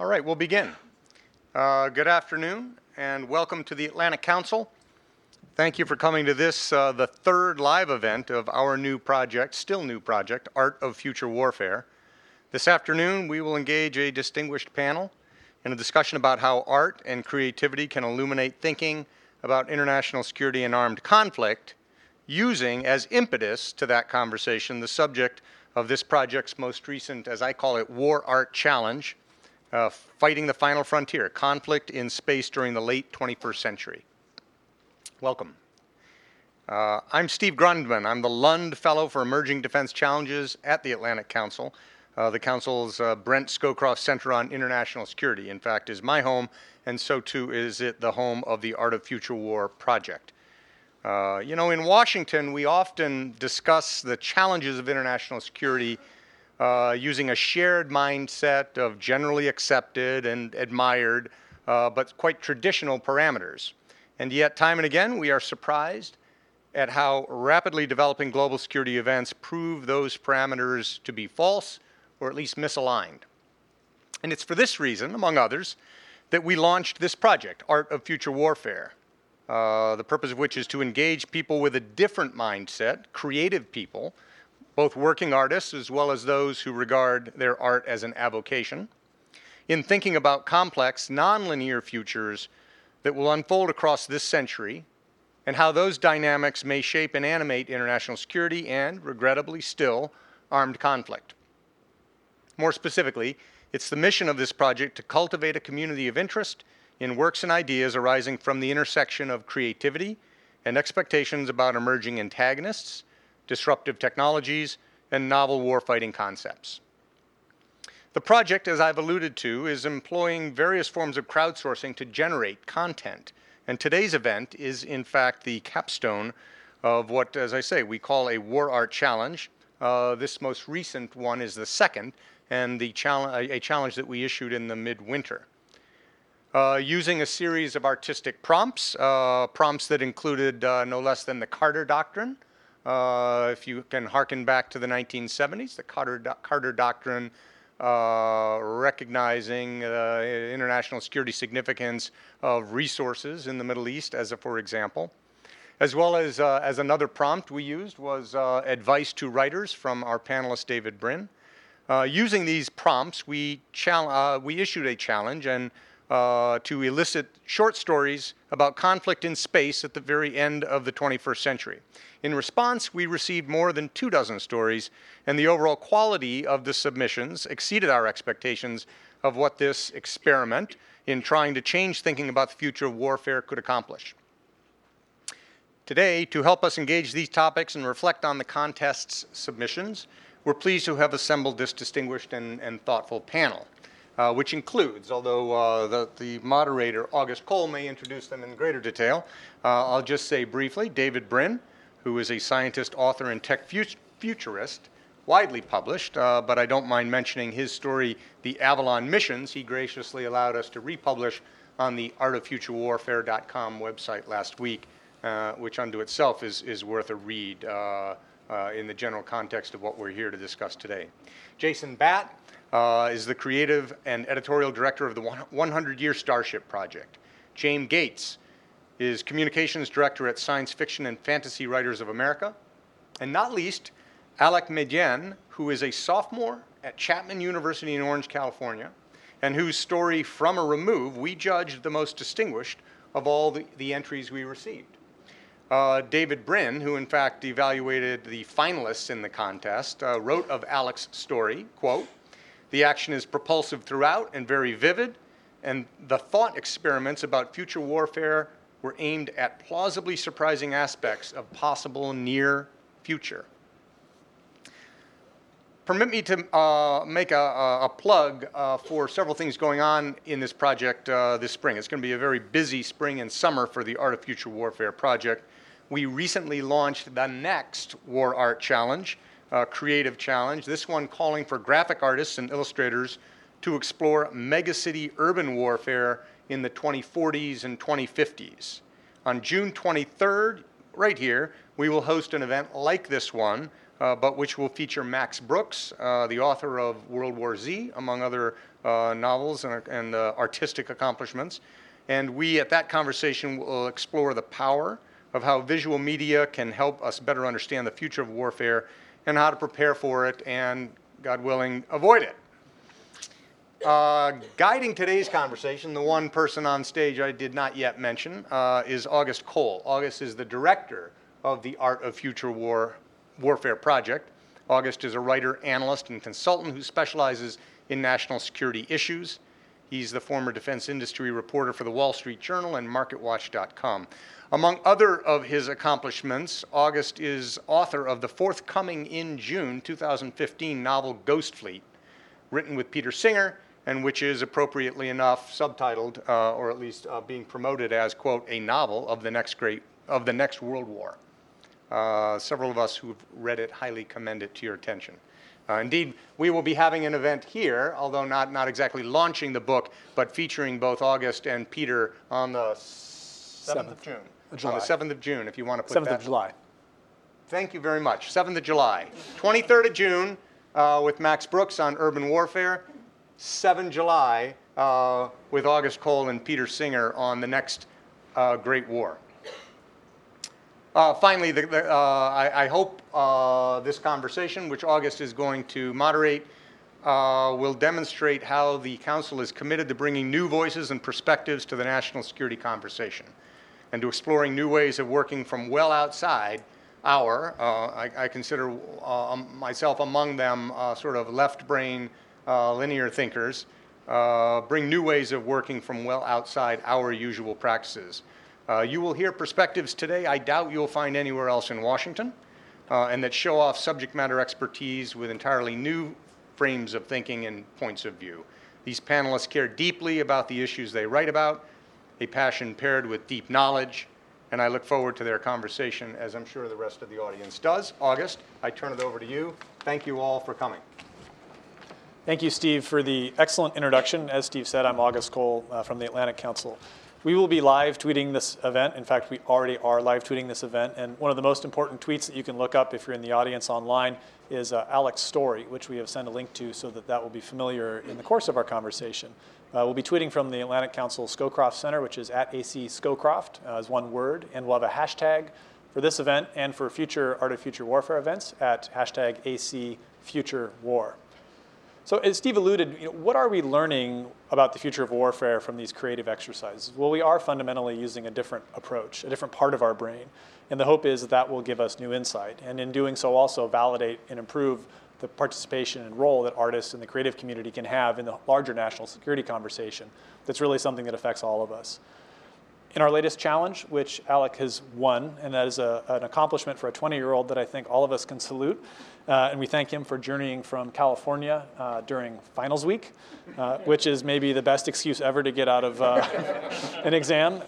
All right, we'll begin. Uh, good afternoon and welcome to the Atlantic Council. Thank you for coming to this, uh, the third live event of our new project, still new project, Art of Future Warfare. This afternoon, we will engage a distinguished panel in a discussion about how art and creativity can illuminate thinking about international security and armed conflict, using as impetus to that conversation the subject of this project's most recent, as I call it, War Art Challenge, uh, Fighting the Final Frontier, Conflict in Space During the Late 21st Century. Welcome. Uh, I'm Steve Grundman. I'm the Lund Fellow for Emerging Defense Challenges at the Atlantic Council. Uh, the Council's uh, Brent Scowcroft Center on International Security, in fact, is my home, and so too is it the home of the Art of Future War project. Uh, you know, in Washington, we often discuss the challenges of international security uh, using a shared mindset of generally accepted and admired, uh, but quite traditional parameters. And yet, time and again, we are surprised at how rapidly developing global security events prove those parameters to be false or at least misaligned. And it's for this reason, among others, that we launched this project, Art of Future Warfare. Uh, the purpose of which is to engage people with a different mindset, creative people, both working artists as well as those who regard their art as an avocation, in thinking about complex, nonlinear futures that will unfold across this century and how those dynamics may shape and animate international security and, regrettably still, armed conflict. More specifically, it's the mission of this project to cultivate a community of interest in works and ideas arising from the intersection of creativity and expectations about emerging antagonists, disruptive technologies, and novel warfighting concepts. The project, as I've alluded to, is employing various forms of crowdsourcing to generate content. And today's event is, in fact, the capstone of what, as I say, we call a War Art Challenge. Uh, this most recent one is the second, and the challenge, a challenge that we issued in the midwinter. Uh, using a series of artistic prompts, uh, prompts that included uh, no less than the Carter Doctrine. Uh, if you can harken back to the 1970s, the Carter, Do- Carter Doctrine uh, recognizing uh, international security significance of resources in the Middle East, as a for example. As well as, uh, as another prompt we used was uh, advice to writers from our panelist David Brin. Uh, using these prompts, we, uh, we issued a challenge and Uh, to elicit short stories about conflict in space at the very end of the 21st century. In response, we received more than two dozen stories, and the overall quality of the submissions exceeded our expectations of what this experiment in trying to change thinking about the future of warfare could accomplish. Today, to help us engage these topics and reflect on the contest's submissions, we're pleased to have assembled this distinguished and, and thoughtful panel, uh, which includes, although uh, the, the, moderator, August Cole, may introduce them in greater detail, uh, I'll just say briefly David Brin, who is a scientist, author, and tech futurist, widely published, uh, but I don't mind mentioning his story, The Avalon Missions, he graciously allowed us to republish on the artoffuturewarfare.com website last week, uh, which unto itself is, is worth a read uh, uh, in the general context of what we're here to discuss today. Jason Batt uh, is the creative and editorial director of the 100 Year Starship Project. Jaym Gates is Communications Director at Science Fiction and Fantasy Writers of America. And not least, Alec Medien, who is a sophomore at Chapman University in Orange, California, and whose story, From a Remove, we judged the most distinguished of all the, the entries we received. Uh, David Brin, who in fact evaluated the finalists in the contest, uh, wrote of Alec's story, quote, the action is propulsive throughout and very vivid, and the thought experiments about future warfare were aimed at plausibly surprising aspects of possible near future. Permit me to uh, make a, a plug uh, for several things going on in this project uh, this spring. It's going to be a very busy spring and summer for the Art of Future Warfare project. We recently launched the next War Art Challenge, Creative Challenge, this one calling for graphic artists and illustrators to explore megacity urban warfare in the 2040s and 2050s. On June 23rd, right here, we will host an event like this one, uh, but which will feature Max Brooks, uh, the author of World War Z, among other uh, novels and, and uh, artistic accomplishments. And we, at that conversation, will explore the power of how visual media can help us better understand the future of warfare and how to prepare for it and, God willing, avoid it. Uh, guiding today's conversation, the one person on stage I did not yet mention uh, is August Cole. August is the director of the Art of Future War Warfare Project. August is a writer, analyst, and consultant who specializes in national security issues. He's the former defense industry reporter for the Wall Street Journal and MarketWatch.com. Among other of his accomplishments, August is author of the forthcoming in June 2015 novel Ghost Fleet, written with Peter Singer and which is appropriately enough subtitled, uh, or at least uh, being promoted as, quote, a novel of the next great, of the next world war. Uh, several of us who've read it highly commend it to your attention. Uh, indeed, we will be having an event here, although not, not exactly launching the book, but featuring both August and Peter on the 7th of June. July. On the 7th of June, if you want to put 7th that. of July. Thank you very much. 7th of July. 23rd of June uh, with Max Brooks on urban warfare. 7 July uh, with August Cole and Peter Singer on the next uh, Great War. Uh, finally, the, the, uh, I, I, hope uh, this conversation, which August is going to moderate, uh, will demonstrate how the Council is committed to bringing new voices and perspectives to the national security conversation and to exploring new ways of working from well outside our, uh, I, I, consider uh, um, myself among them, sort of left brain linear thinkers, bring new ways of working from well outside our usual practices. Uh, you will hear perspectives today I doubt you'll find anywhere else in Washington, uh, and that show off subject matter expertise with entirely new frames of thinking and points of view. These panelists care deeply about the issues they write about, a passion paired with deep knowledge, and I look forward to their conversation, as I'm sure the rest of the audience does. August, I turn it over to you. Thank you all for coming. Thank you, Steve, for the excellent introduction. As Steve said, I'm August Cole uh, from the Atlantic Council. We will be live tweeting this event. In fact, we already are live tweeting this event. And one of the most important tweets that you can look up if you're in the audience online is uh, Alec's story, which we have sent a link to so that that will be familiar in the course of our conversation. Uh, we'll be tweeting from the Atlantic Council Scowcroft Center, which is at AC Scowcroft uh, as one word. And we'll have a hashtag for this event and for future Art of Future Warfare events at hashtag AC Future War. So as Steve alluded, you know, what are we learning about the future of warfare from these creative exercises? Well, we are fundamentally using a different approach, a different part of our brain. And the hope is that that will give us new insight. And in doing so, also validate and improve the participation and role that artists and the creative community can have in the larger national security conversation. That's really something that affects all of us. In our latest challenge, which Alec has won, and that is a, an accomplishment for a 20 year old that I think all of us can salute, uh, and we thank him for journeying from California uh, during finals week, uh, which is maybe the best excuse ever to get out of uh, an exam.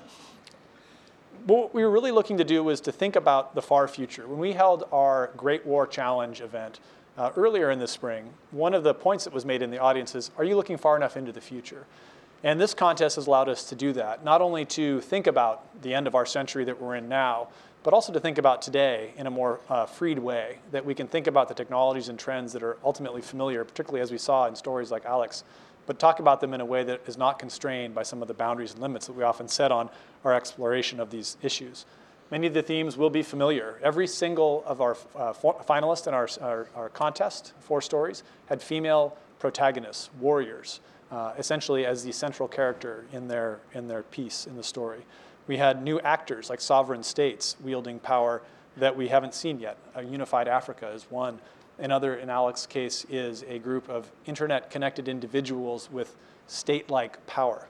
What we were really looking to do was to think about the far future. When we held our Great War Challenge event uh, earlier in the spring, one of the points that was made in the audience is Are you looking far enough into the future? And this contest has allowed us to do that, not only to think about the end of our century that we're in now, but also to think about today in a more uh, freed way, that we can think about the technologies and trends that are ultimately familiar, particularly as we saw in stories like Alex, but talk about them in a way that is not constrained by some of the boundaries and limits that we often set on our exploration of these issues. Many of the themes will be familiar. Every single of our uh, finalists in our, our, our, contest, four stories, had female protagonists, warriors, uh, essentially as the central character in their, in their piece, in the story. We had new actors like sovereign states wielding power that we haven't seen yet. A unified Africa is one. Another, in Alex's case, is a group of internet connected individuals with state like power.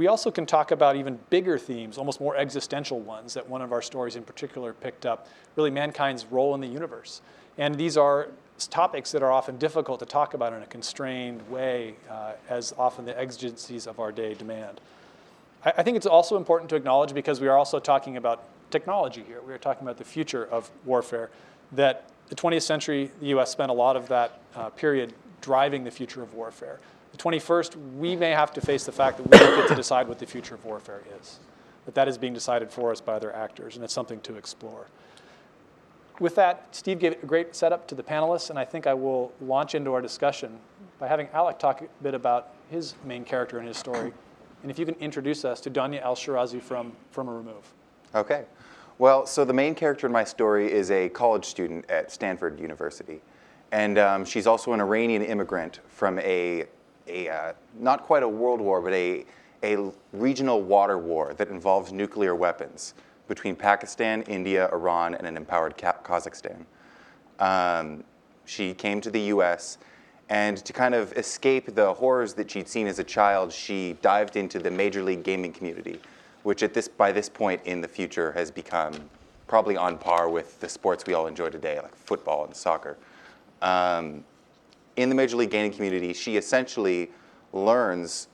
We also can talk about even bigger themes, almost more existential ones that one of our stories in particular picked up really, mankind's role in the universe. And these are topics that are often difficult to talk about in a constrained way, uh, as often the exigencies of our day demand. I think it's also important to acknowledge because we are also talking about technology here. We are talking about the future of warfare. That the 20th century, the US spent a lot of that uh, period driving the future of warfare. The 21st, we may have to face the fact that we don't get to decide what the future of warfare is. That that is being decided for us by other actors, and it's something to explore. with that, Steve gave a great setup to the panelists, and I think I will launch into our discussion by having Alec talk a bit about his main character and his story. And if you can introduce us to Danya Al Shirazi from From a Remove. Okay. Well, so the main character in my story is a college student at Stanford University. And um, she's also an Iranian immigrant from a, a uh, not quite a world war, but a, a regional water war that involves nuclear weapons between Pakistan, India, Iran, and an empowered Kazakhstan. Um, she came to the US, and to kind of escape the horrors that she'd seen as a child, she dived into the Major League Gaming community, which at this, by this point in the future has become probably on par with the sports we all enjoy today, like football and soccer. Um, in the Major League Gaming community, she essentially learns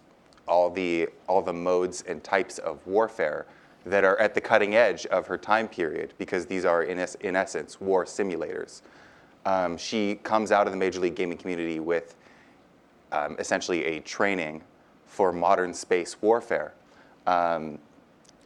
all the, all the modes and types of warfare that are at the cutting edge of her time period because these are, in, es- in essence, war simulators. Um, she comes out of the Major League Gaming community with um, essentially a training for modern space warfare. Um,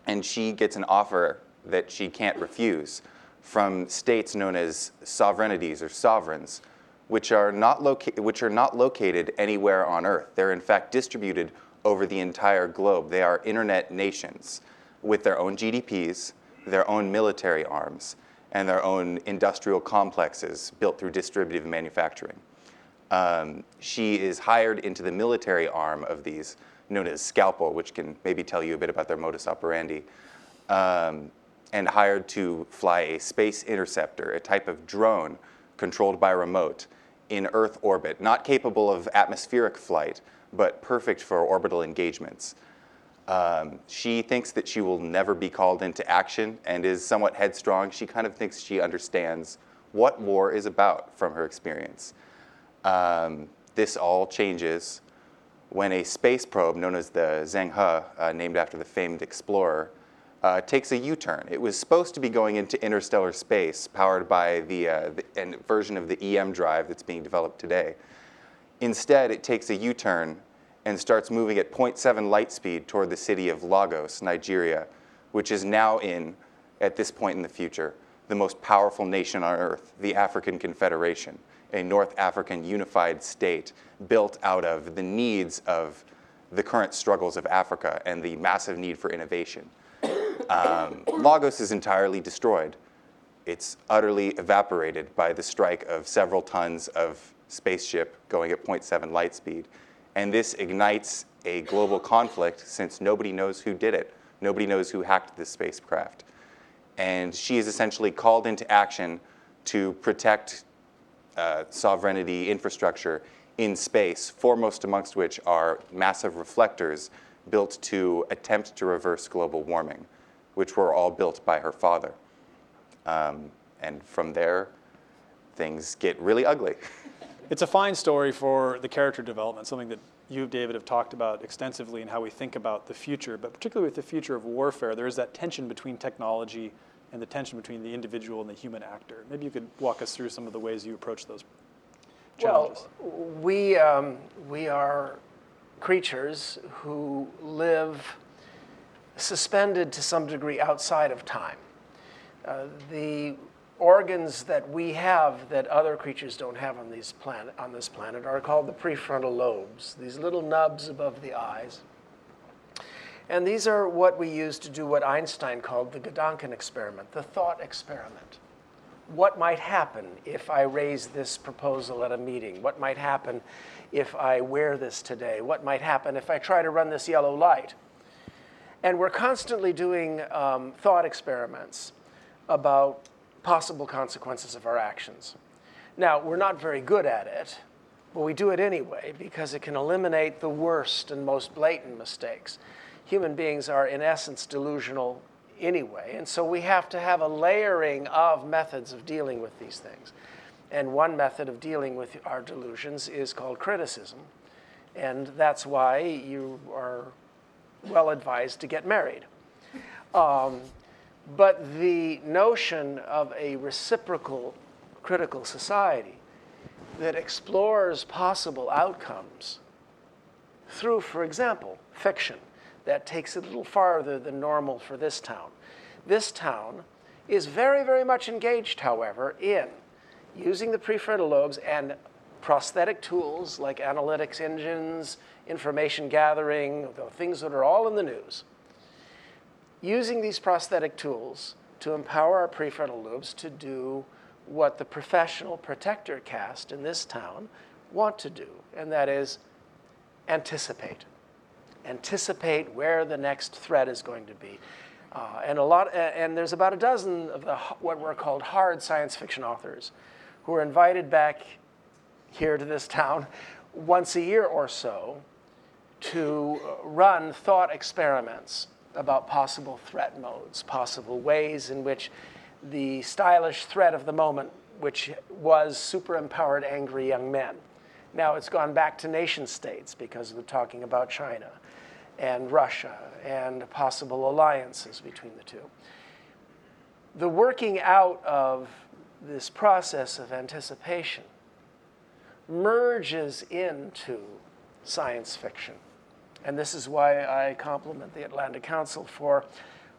and she gets an offer that she can't refuse from states known as sovereignties or sovereigns, which are not, loca- which are not located anywhere on Earth. They're in fact distributed over the entire globe. They are internet nations with their own GDPs, their own military arms, and their own industrial complexes built through distributive manufacturing. Um, she is hired into the military arm of these, known as Scalpel, which can maybe tell you a bit about their modus operandi, um, and hired to fly a space interceptor, a type of drone controlled by remote in Earth orbit, not capable of atmospheric flight, but perfect for orbital engagements. Um, she thinks that she will never be called into action and is somewhat headstrong. She kind of thinks she understands what war is about from her experience. Um, this all changes when a space probe known as the Zhenghe, uh, named after the famed explorer, uh, takes a U-turn. It was supposed to be going into interstellar space, powered by the, uh, the version of the EM drive that's being developed today. Instead, it takes a U-turn and starts moving at 0.7 light speed toward the city of Lagos, Nigeria, which is now in, at this point in the future, the most powerful nation on earth, the African Confederation, a North African unified state built out of the needs of the current struggles of Africa and the massive need for innovation. Um, Lagos is entirely destroyed. It's utterly evaporated by the strike of several tons of spaceship going at 0.7 light speed and this ignites a global conflict since nobody knows who did it. Nobody knows who hacked this spacecraft. And she is essentially called into action to protect uh, sovereignty infrastructure in space, foremost amongst which are massive reflectors built to attempt to reverse global warming, which were all built by her father. Um, and from there, things get really ugly. It's a fine story for the character development, something that you, David, have talked about extensively and how we think about the future, but particularly with the future of warfare, there is that tension between technology and the tension between the individual and the human actor. Maybe you could walk us through some of the ways you approach those challenges. Well, we, um, we are creatures who live suspended to some degree outside of time. Uh, the organs that we have that other creatures don't have on, these planet, on this planet are called the prefrontal lobes, these little nubs above the eyes. And these are what we use to do what Einstein called the Gedanken experiment, the thought experiment. What might happen if I raise this proposal at a meeting? What might happen if I wear this today? What might happen if I try to run this yellow light? And we're constantly doing um, thought experiments about possible consequences of our actions. Now, we're not very good at it, but we do it anyway because it can eliminate the worst and most blatant mistakes. Human beings are, in essence, delusional anyway, and so we have to have a layering of methods of dealing with these things. And one method of dealing with our delusions is called criticism, and that's why you are well advised to get married. Um, but the notion of a reciprocal critical society that explores possible outcomes through, for example, fiction that takes it a little farther than normal for this town. This town is very, very much engaged, however, in using the prefrontal lobes and prosthetic tools like analytics engines, information gathering, the things that are all in the news. Using these prosthetic tools to empower our prefrontal lobes to do what the professional protector caste in this town want to do, and that is anticipate. Anticipate where the next threat is going to be. Uh, and a lot, and there's about a dozen of the what were called hard science fiction authors who are invited back here to this town once a year or so to uh, run thought experiments about possible threat modes, possible ways in which the stylish threat of the moment, which was super empowered angry young men. Now it's gone back to nation states because we're talking about China and Russia and possible alliances between the two. The working out of this process of anticipation merges into science fiction. And this is why I compliment the Atlantic Council for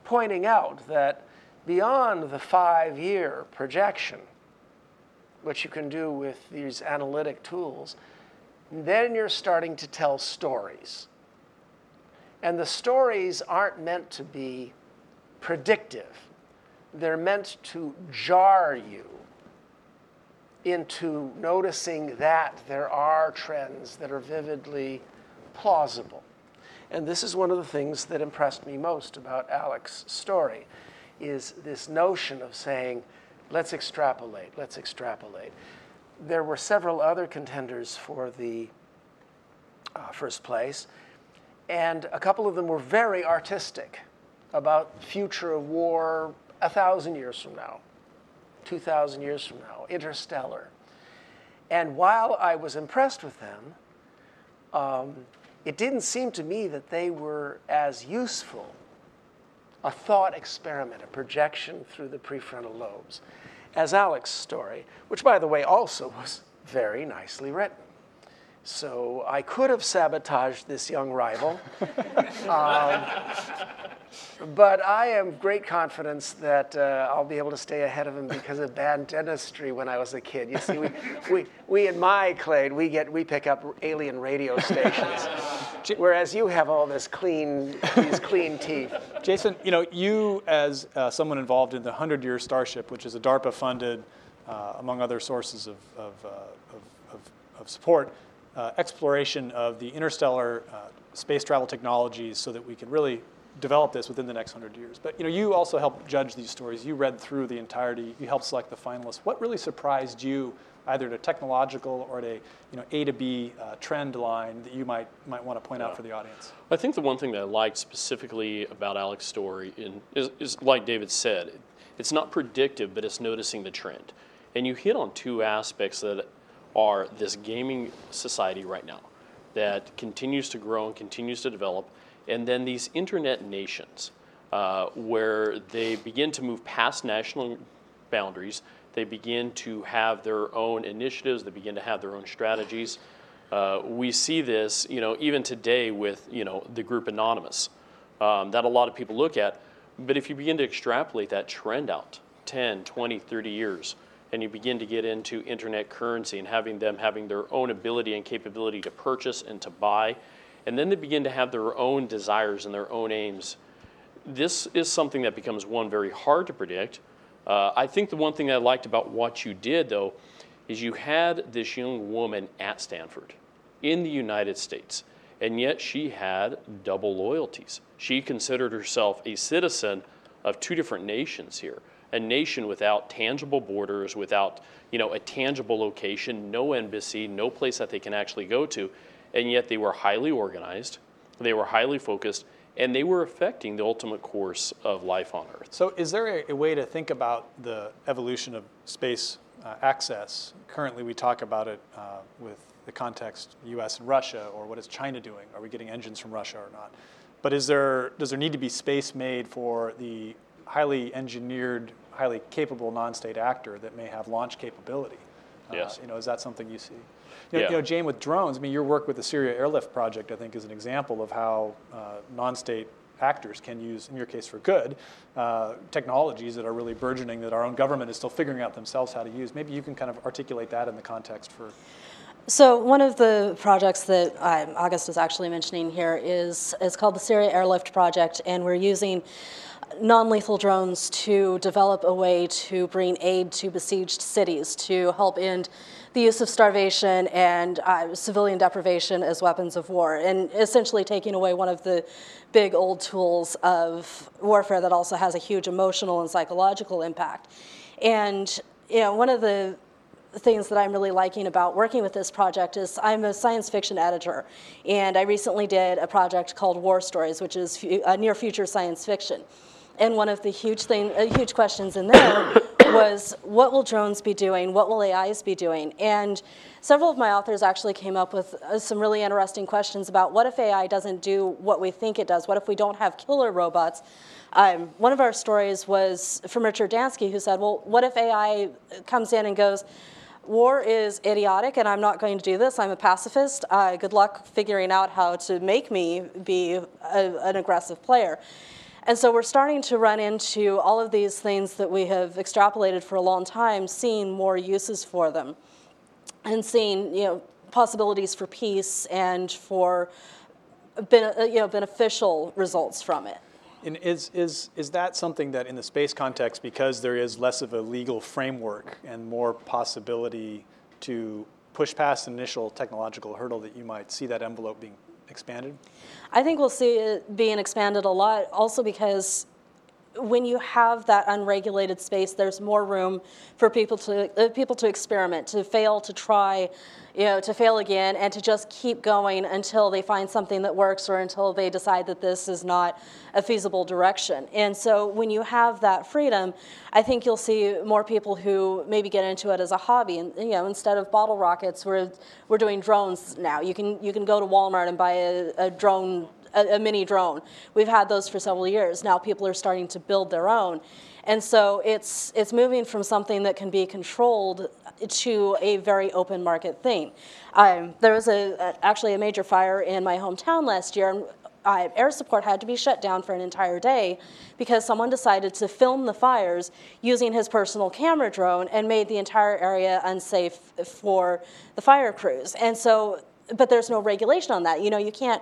pointing out that beyond the five year projection, which you can do with these analytic tools, then you're starting to tell stories. And the stories aren't meant to be predictive, they're meant to jar you into noticing that there are trends that are vividly plausible. And this is one of the things that impressed me most about Alec's story is this notion of saying, let's extrapolate, let's extrapolate. There were several other contenders for the uh, first place, and a couple of them were very artistic about future of war a thousand years from now, 2,000 years from now, interstellar. And while I was impressed with them, um, it didn't seem to me that they were as useful a thought experiment, a projection through the prefrontal lobes, as Alex's story, which, by the way, also was very nicely written. So I could have sabotaged this young rival. um, but I am great confidence that uh, I'll be able to stay ahead of him because of bad dentistry when I was a kid. You see, we, we, we in my clade, we, get, we pick up alien radio stations, whereas you have all this clean, these clean teeth. Jason, you know, you as uh, someone involved in the 100-year Starship, which is a DARPA-funded, uh, among other sources of, of, uh, of, of, of support, uh, exploration of the interstellar uh, space travel technologies so that we can really develop this within the next 100 years. But you know, you also helped judge these stories. You read through the entirety. You helped select the finalists. What really surprised you, either at a technological or at a you know, A to B uh, trend line that you might, might want to point yeah. out for the audience? I think the one thing that I liked specifically about Alec's story in, is, is, like David said, it's not predictive, but it's noticing the trend. And you hit on two aspects that are this gaming society right now that continues to grow and continues to develop, and then these internet nations uh, where they begin to move past national boundaries. They begin to have their own initiatives. They begin to have their own strategies. Uh, we see this, you know, even today with, you know, the group Anonymous um, that a lot of people look at. But if you begin to extrapolate that trend out 10, 20, 30 years, and you begin to get into internet currency and having them having their own ability and capability to purchase and to buy, and then they begin to have their own desires and their own aims. This is something that becomes one very hard to predict. Uh, I think the one thing I liked about what you did, though, is you had this young woman at Stanford in the United States, and yet she had double loyalties. She considered herself a citizen of two different nations here a nation without tangible borders, without you know a tangible location, no embassy, no place that they can actually go to, and yet they were highly organized, they were highly focused, and they were affecting the ultimate course of life on Earth. So, is there a, way to think about the evolution of space uh, access? Currently, we talk about it uh, with the context U.S. and Russia, or what is China doing? Are we getting engines from Russia or not? But is there does there need to be space made for the highly engineered highly capable non-state actor that may have launch capability. Uh, yes. You know, is that something you see? You know, yeah. you know, Jaym, with drones, I mean, your work with the Syria Airlift Project, I think, is an example of how uh, non-state actors can use, in your case for good, uh, technologies that are really burgeoning that our own government is still figuring out themselves how to use. Maybe you can kind of articulate that in the context for. So one of the projects that um, August was actually mentioning here is is called the Syria Airlift Project, and we're using non-lethal drones to develop a way to bring aid to besieged cities to help end the use of starvation and uh, civilian deprivation as weapons of war, and essentially taking away one of the big old tools of warfare that also has a huge emotional and psychological impact. And you know, one of the things that I'm really liking about working with this project is I'm a science fiction editor, and I recently did a project called War Stories, which is near future science fiction. And one of the huge thing, uh, huge questions in there was, what will drones be doing? What will AIs be doing? And several of my authors actually came up with uh, some really interesting questions about what if AI doesn't do what we think it does? What if we don't have killer robots? Um, one of our stories was from Richard Dansky, who said, well, what if AI comes in and goes, war is idiotic and I'm not going to do this. I'm a pacifist. Uh, good luck figuring out how to make me be a, an aggressive player. And so we're starting to run into all of these things that we have extrapolated for a long time, seeing more uses for them and seeing you know, possibilities for peace and for uh, you know, beneficial results from it. And is, is, is that something that in the space context, because there is less of a legal framework and more possibility to push past an initial technological hurdle that you might see that envelope being expanded? I think we'll see it being expanded a lot also because when you have that unregulated space, there's more room for people to uh, people to experiment, to fail, to try, you know, to fail again, and to just keep going until they find something that works or until they decide that this is not a feasible direction. And so, when you have that freedom, I think you'll see more people who maybe get into it as a hobby. And you know, instead of bottle rockets, we're we're doing drones now. You can you can go to Walmart and buy a, a drone a, a mini drone. We've had those for several years. Now people are starting to build their own. And so it's, it's moving from something that can be controlled to a very open market thing. Um, there was a, a, actually a major fire in my hometown last year, and uh, air support had to be shut down for an entire day because someone decided to film the fires using his personal camera drone and made the entire area unsafe for the fire crews. And so, but there's no regulation on that. You know, you can't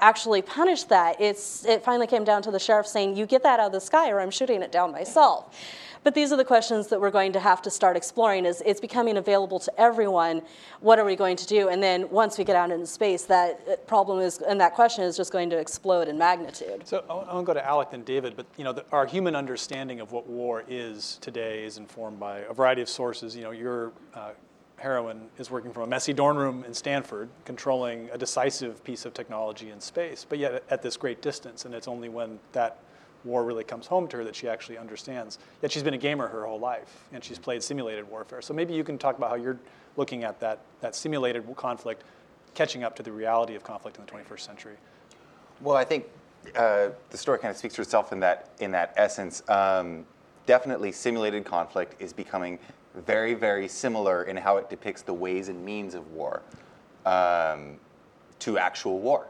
actually punish that. It's, it finally came down to the sheriff saying, you get that out of the sky or I'm shooting it down myself. But these are the questions that we're going to have to start exploring is it's becoming available to everyone. What are we going to do? And then once we get out into space, that uh, problem is, and that question is just going to explode in magnitude. So I want to go to Alec and David, but you know, the, our human understanding of what war is today is informed by a variety of sources. You know, your uh, heroine is working from a messy dorm room in Stanford, controlling a decisive piece of technology in space, but yet at this great distance. And it's only when that war really comes home to her that she actually understands. Yet she's been a gamer her whole life, and she's played simulated warfare. So maybe you can talk about how you're looking at that, that simulated conflict, catching up to the reality of conflict in the 21st century. Well, I think uh, the story kind of speaks for itself in that, in that essence. Um, definitely simulated conflict is becoming very, very similar in how it depicts the ways and means of war um, to actual war.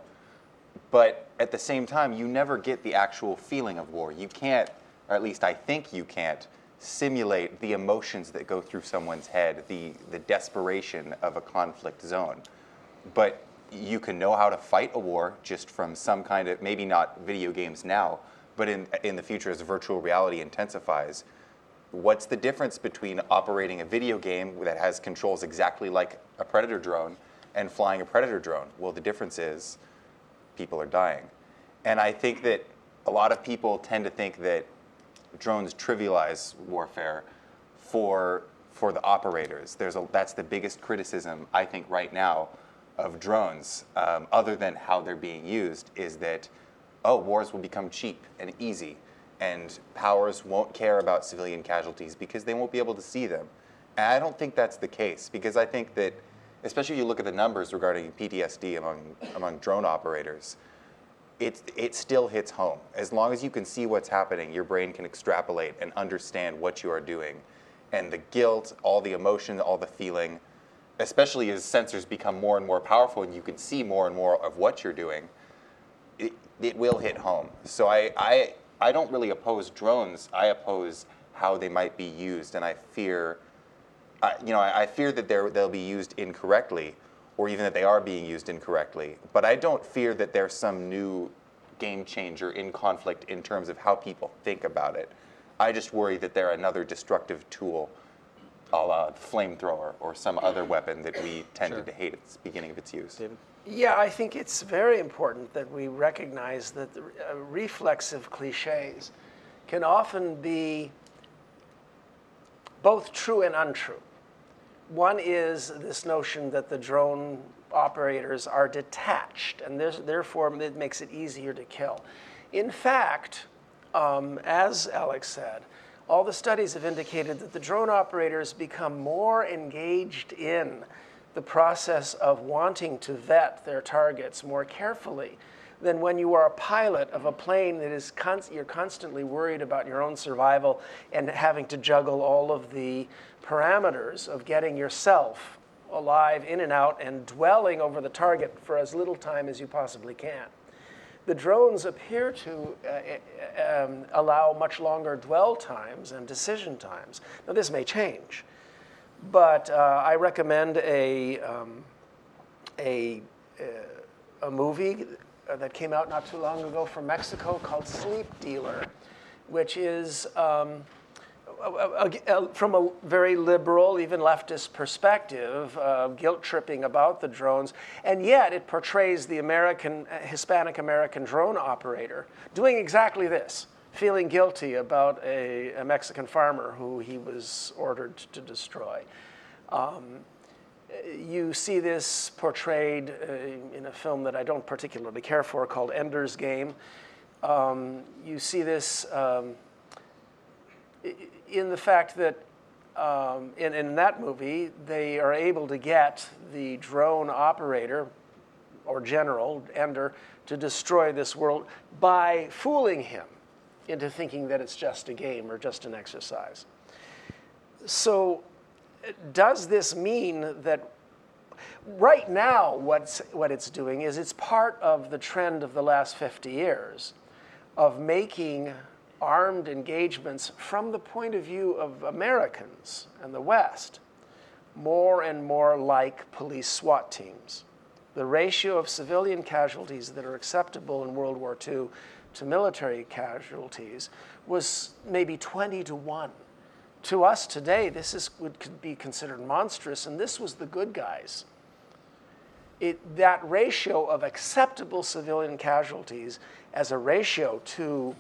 But at the same time, you never get the actual feeling of war. You can't, or at least I think you can't, simulate the emotions that go through someone's head, the, the desperation of a conflict zone. But you can know how to fight a war just from some kind of, maybe not video games now, but in, in the future as virtual reality intensifies, what's the difference between operating a video game that has controls exactly like a Predator drone and flying a Predator drone? Well, the difference is people are dying. And I think that a lot of people tend to think that drones trivialize warfare for, for the operators. There's a, that's the biggest criticism, I think, right now of drones, um, other than how they're being used, is that, oh, wars will become cheap and easy and powers won't care about civilian casualties because they won't be able to see them. And I don't think that's the case because I think that, especially if you look at the numbers regarding PTSD among, among drone operators, it, it still hits home. As long as you can see what's happening, your brain can extrapolate and understand what you are doing. And the guilt, all the emotion, all the feeling, especially as sensors become more and more powerful and you can see more and more of what you're doing, it, it will hit home. So I, I, I don't really oppose drones. I oppose how they might be used, and I fear, I you know, I, I fear that they're, they'll be used incorrectly, or even that they are being used incorrectly. But I don't fear that there's some new game changer in conflict in terms of how people think about it. I just worry that they're another destructive tool, a la flamethrower or some other weapon that we tended to hate at the beginning of its use. David? Yeah, I think it's very important that we recognize that the uh, reflexive cliches can often be both true and untrue. One is this notion that the drone operators are detached, and therefore it makes it easier to kill. In fact, um, as Alex said, all the studies have indicated that the drone operators become more engaged in the process of wanting to vet their targets more carefully than when you are a pilot of a plane that is const- you're constantly worried about your own survival and having to juggle all of the parameters of getting yourself alive in and out and dwelling over the target for as little time as you possibly can. The drones appear to uh, um, allow much longer dwell times and decision times. Now, this may change, but uh, I recommend a, um, a, uh, a movie that came out not too long ago from Mexico called Sleep Dealer, which is um, from a very liberal, even leftist perspective, uh, guilt tripping about the drones, and yet it portrays the American, uh, Hispanic American drone operator doing exactly this, feeling guilty about a, a Mexican farmer who he was ordered to destroy. Um, you see this portrayed uh, in a film that I don't particularly care for called Ender's Game. Um, you see this. Um, in the fact that um, in, in that movie, they are able to get the drone operator or general, Ender, to destroy this world by fooling him into thinking that it's just a game or just an exercise. So, does this mean that right now what's, what it's doing is it's part of the trend of the last 50 years of making armed engagements from the point of view of Americans and the West more and more like police SWAT teams. The ratio of civilian casualties that are acceptable in World War II to military casualties was maybe 20 to 1. To us today, this is, would could be considered monstrous, and this was the good guys. It, that ratio of acceptable civilian casualties as a ratio to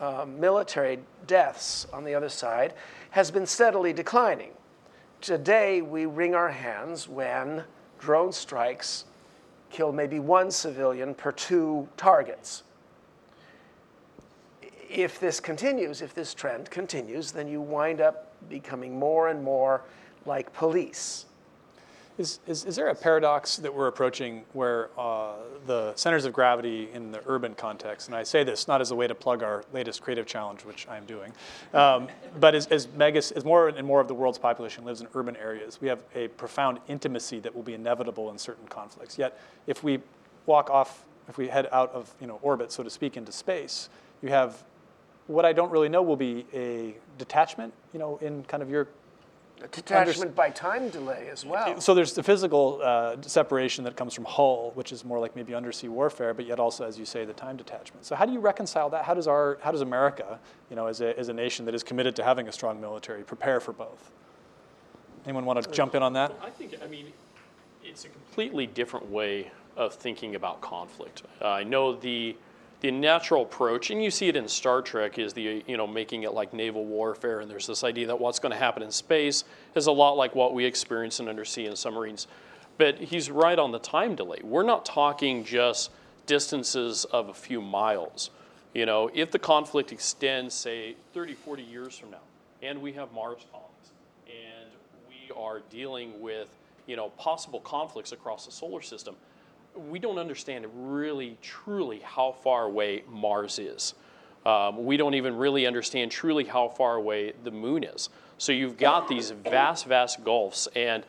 uh, military deaths on the other side has been steadily declining. Today, we wring our hands when drone strikes kill maybe one civilian per two targets. If this continues, if this trend continues, then you wind up becoming more and more like police. Is, is, is there a paradox that we're approaching where uh, the centers of gravity in the urban context, and I say this not as a way to plug our latest creative challenge, which I'm doing, um, but as, as, megas, as more and more of the world's population lives in urban areas, we have a profound intimacy that will be inevitable in certain conflicts. Yet, if we walk off, if we head out of you know, orbit, so to speak, into space, you have what I don't really know will be a detachment, you know, in kind of your Detachment by time delay as well. so there's the physical uh, separation that comes from hull, which is more like maybe undersea warfare, but yet also, as you say, the time detachment. So how do you reconcile that? How does our, how does America, you know, as a, as a nation that is committed to having a strong military, prepare for both? Anyone want to jump in on that? I think, I mean, it's a completely different way of thinking about conflict. Uh, I know the the natural approach, and you see it in Star Trek, is the you know making it like naval warfare, and there's this idea that what's going to happen in space is a lot like what we experience in undersea and submarines. But he's right on the time delay. We're not talking just distances of a few miles. You know, if the conflict extends, say, 30, 40 years from now, and we have Mars colonies, and we are dealing with you know possible conflicts across the solar system, we don't understand really truly how far away Mars is. Um, we don't even really understand truly how far away the moon is. So you've got these vast, vast gulfs, and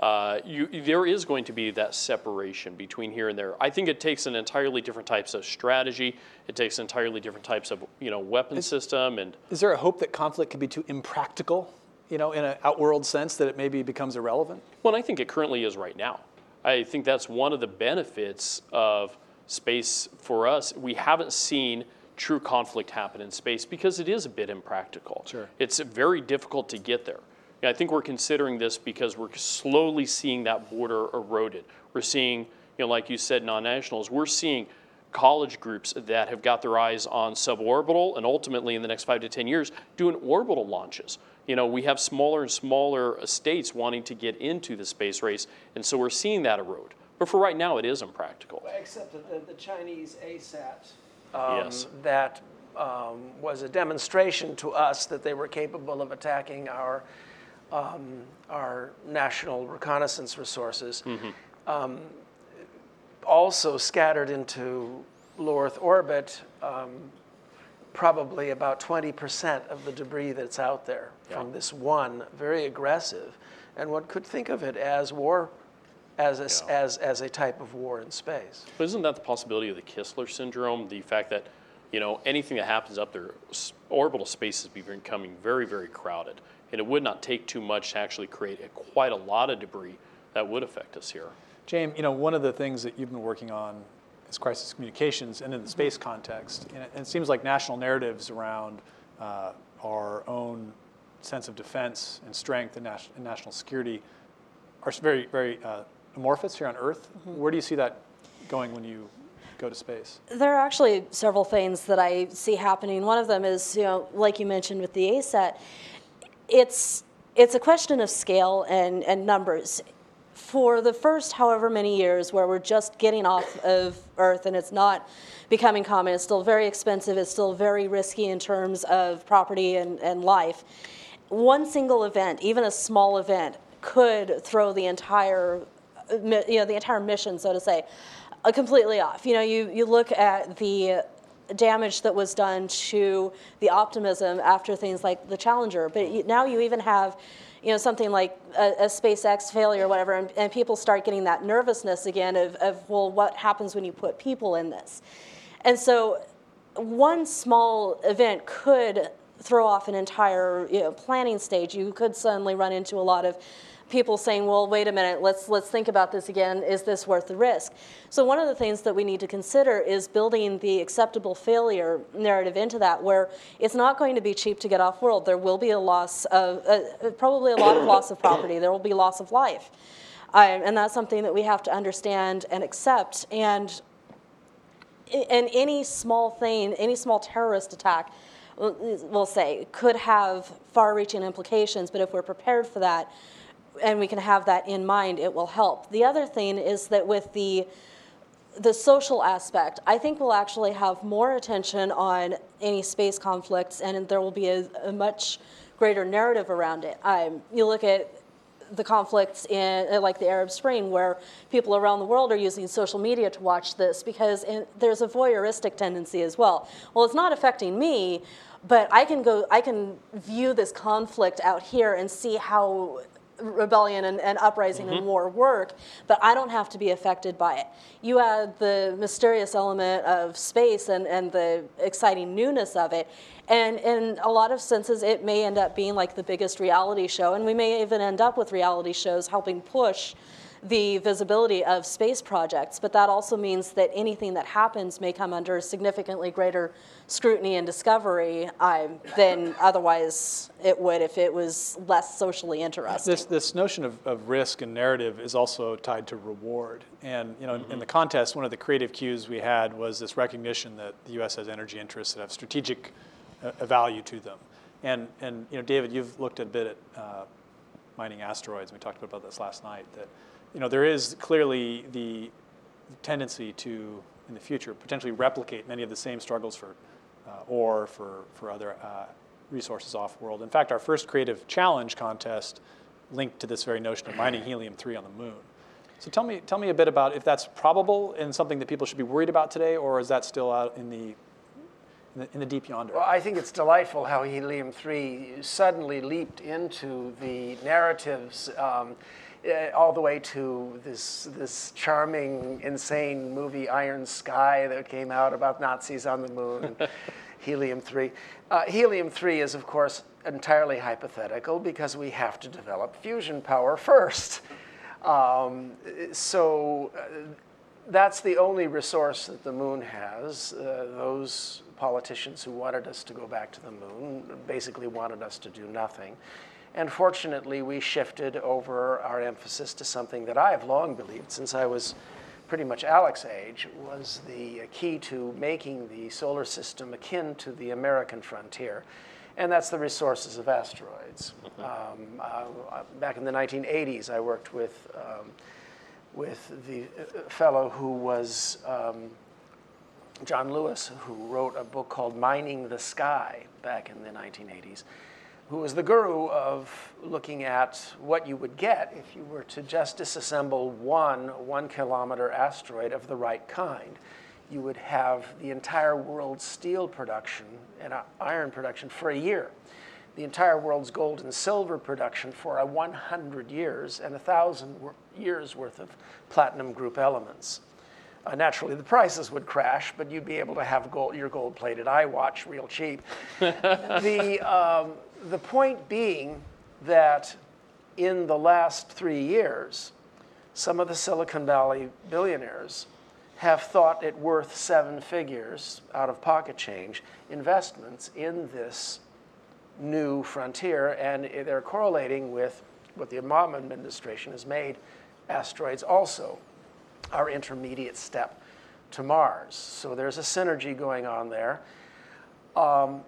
uh, you, there is going to be that separation between here and there. I think it takes an entirely different types of strategy. It takes entirely different types of you know weapon system and Is there a hope that conflict could be too impractical, you know, in an outworld sense that it maybe becomes irrelevant? Well, I think it currently is right now. I think that's one of the benefits of space for us. We haven't seen true conflict happen in space because it is a bit impractical. Sure. It's very difficult to get there. And I think we're considering this because we're slowly seeing that border eroded. We're seeing, you know, like you said, non-nationals. We're seeing college groups that have got their eyes on suborbital and ultimately in the next five to 10 years doing orbital launches. You know, we have smaller and smaller states wanting to get into the space race, and so we're seeing that erode. But for right now, it is impractical. Except that the, the Chinese ASAT um, Yes. that um, was a demonstration to us that they were capable of attacking our um, our national reconnaissance resources. Um, also scattered into low Earth orbit, um, probably about 20% of the debris that's out there from this one very aggressive, and one could think of it as war, as a, s- Yeah. as, as a type of war in space. But isn't that the possibility of the Kessler syndrome? The fact that, you know, anything that happens up there, orbital space is becoming very, very crowded. And it would not take too much to actually create a, quite a lot of debris that would affect us here. Jaym, you know, one of the things that you've been working on is crisis communications and in the space context. And it, and it seems like national narratives around uh, our own sense of defense and strength and, nas- and national security are very, very uh, amorphous here on Earth. Where do you see that going when you go to space? There are actually several things that I see happening. One of them is, you know, like you mentioned with the ASAT, it's it's a question of scale and, and numbers. For the first however many years where we're just getting off of Earth and it's not becoming common, it's still very expensive, it's still very risky in terms of property and, and life. One single event, even a small event, could throw the entire uh, you know, the entire mission, so to say, uh, completely off. You know, you, you look at the damage that was done to the optimism after things like the Challenger, but now you even have, you know, something like a, a SpaceX failure or whatever, and, and people start getting that nervousness again of, of, well, what happens when you put people in this? And so one small event could throw off an entire you know, planning stage. You could suddenly run into a lot of people saying, "Well, wait a minute. Let's let's think about this again. Is this worth the risk?" So one of the things that we need to consider is building the acceptable failure narrative into that, where it's not going to be cheap to get off world. There will be a loss of uh, probably a lot of loss of property. There will be loss of life, um, and that's something that we have to understand and accept. And and any small thing, any small terrorist attack, we'll say, could have far-reaching implications. But if we're prepared for that, and we can have that in mind, it will help. The other thing is that with the the social aspect, I think we'll actually have more attention on any space conflicts, and there will be a, a much greater narrative around it. Um, you look at the conflicts in, uh, like the Arab Spring, where people around the world are using social media to watch this because in, there's a voyeuristic tendency as well. Well, it's not affecting me, but I can go, I can view this conflict out here and see how rebellion and, and uprising and mm-hmm. war work, but I don't have to be affected by it. You add the mysterious element of space and, and the exciting newness of it, and in a lot of senses, it may end up being like the biggest reality show, and we may even end up with reality shows helping push the visibility of space projects, but that also means that anything that happens may come under significantly greater scrutiny and discovery um, than otherwise it would if it was less socially interesting. This, this notion of, of risk and narrative is also tied to reward. And you know, in, in the contest, one of the creative cues we had was this recognition that the U.S. has energy interests that have strategic uh, value to them. And, and you know, David, you've looked a bit at uh, mining asteroids. We talked about this last night. That you know, there is clearly the tendency to, in the future, potentially replicate many of the same struggles for uh, ore, for, for other uh, resources off world. In fact, our first creative challenge contest linked to this very notion of mining helium 3 on the moon. So tell me, tell me a bit about if that's probable and something that people should be worried about today, or is that still out in the, in the, in the deep yonder? Well, I think it's delightful how helium 3 suddenly leaped into the narratives. Um, uh, all the way to this, this charming, insane movie Iron Sky that came out about Nazis on the moon, and Helium 3. Uh, helium 3 is, of course, entirely hypothetical because we have to develop fusion power first. Um, so uh, that's the only resource that the moon has. Uh, those politicians who wanted us to go back to the moon basically wanted us to do nothing. And fortunately, we shifted over our emphasis to something that I have long believed since I was pretty much Alec's age was the key to making the solar system akin to the American frontier, and that's the resources of asteroids. Um, uh, back in the 1980s, I worked with, um, with the uh, fellow who was um, John Lewis, who wrote a book called Mining the Sky back in the 1980s, who was the guru of looking at what you would get if you were to just disassemble one one kilometer asteroid of the right kind. You would have the entire world's steel production and iron production for a year, the entire world's gold and silver production for a 100 years, and a thousand years worth of platinum group elements. Uh, naturally, the prices would crash, but you'd be able to have gold, your gold-plated iWatch real cheap. the, um, the point being that in the last three years, some of the Silicon Valley billionaires have thought it worth seven figures out of pocket change investments in this new frontier, and they're correlating with what the Obama administration has made asteroids also our intermediate step to Mars. So there's a synergy going on there. Um,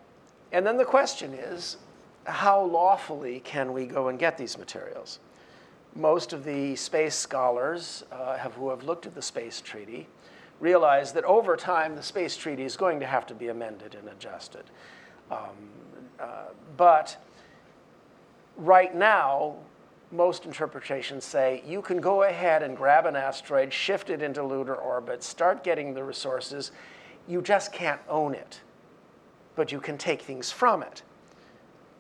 and then the question is how lawfully can we go and get these materials? Most of the space scholars uh, have, who have looked at the space treaty realize that over time the space treaty is going to have to be amended and adjusted. Um, uh, but right now, most interpretations say you can go ahead and grab an asteroid, shift it into lunar orbit, start getting the resources. You just can't own it, but you can take things from it,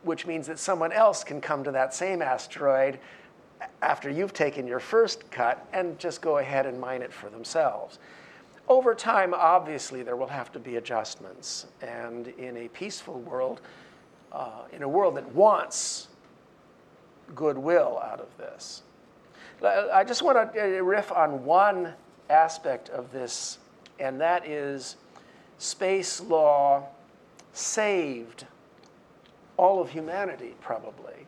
which means that someone else can come to that same asteroid after you've taken your first cut and just go ahead and mine it for themselves. Over time, obviously, there will have to be adjustments. And in a peaceful world, uh, in a world that wants goodwill out of this. I just want to uh, riff on one aspect of this, and that is space law saved all of humanity, probably,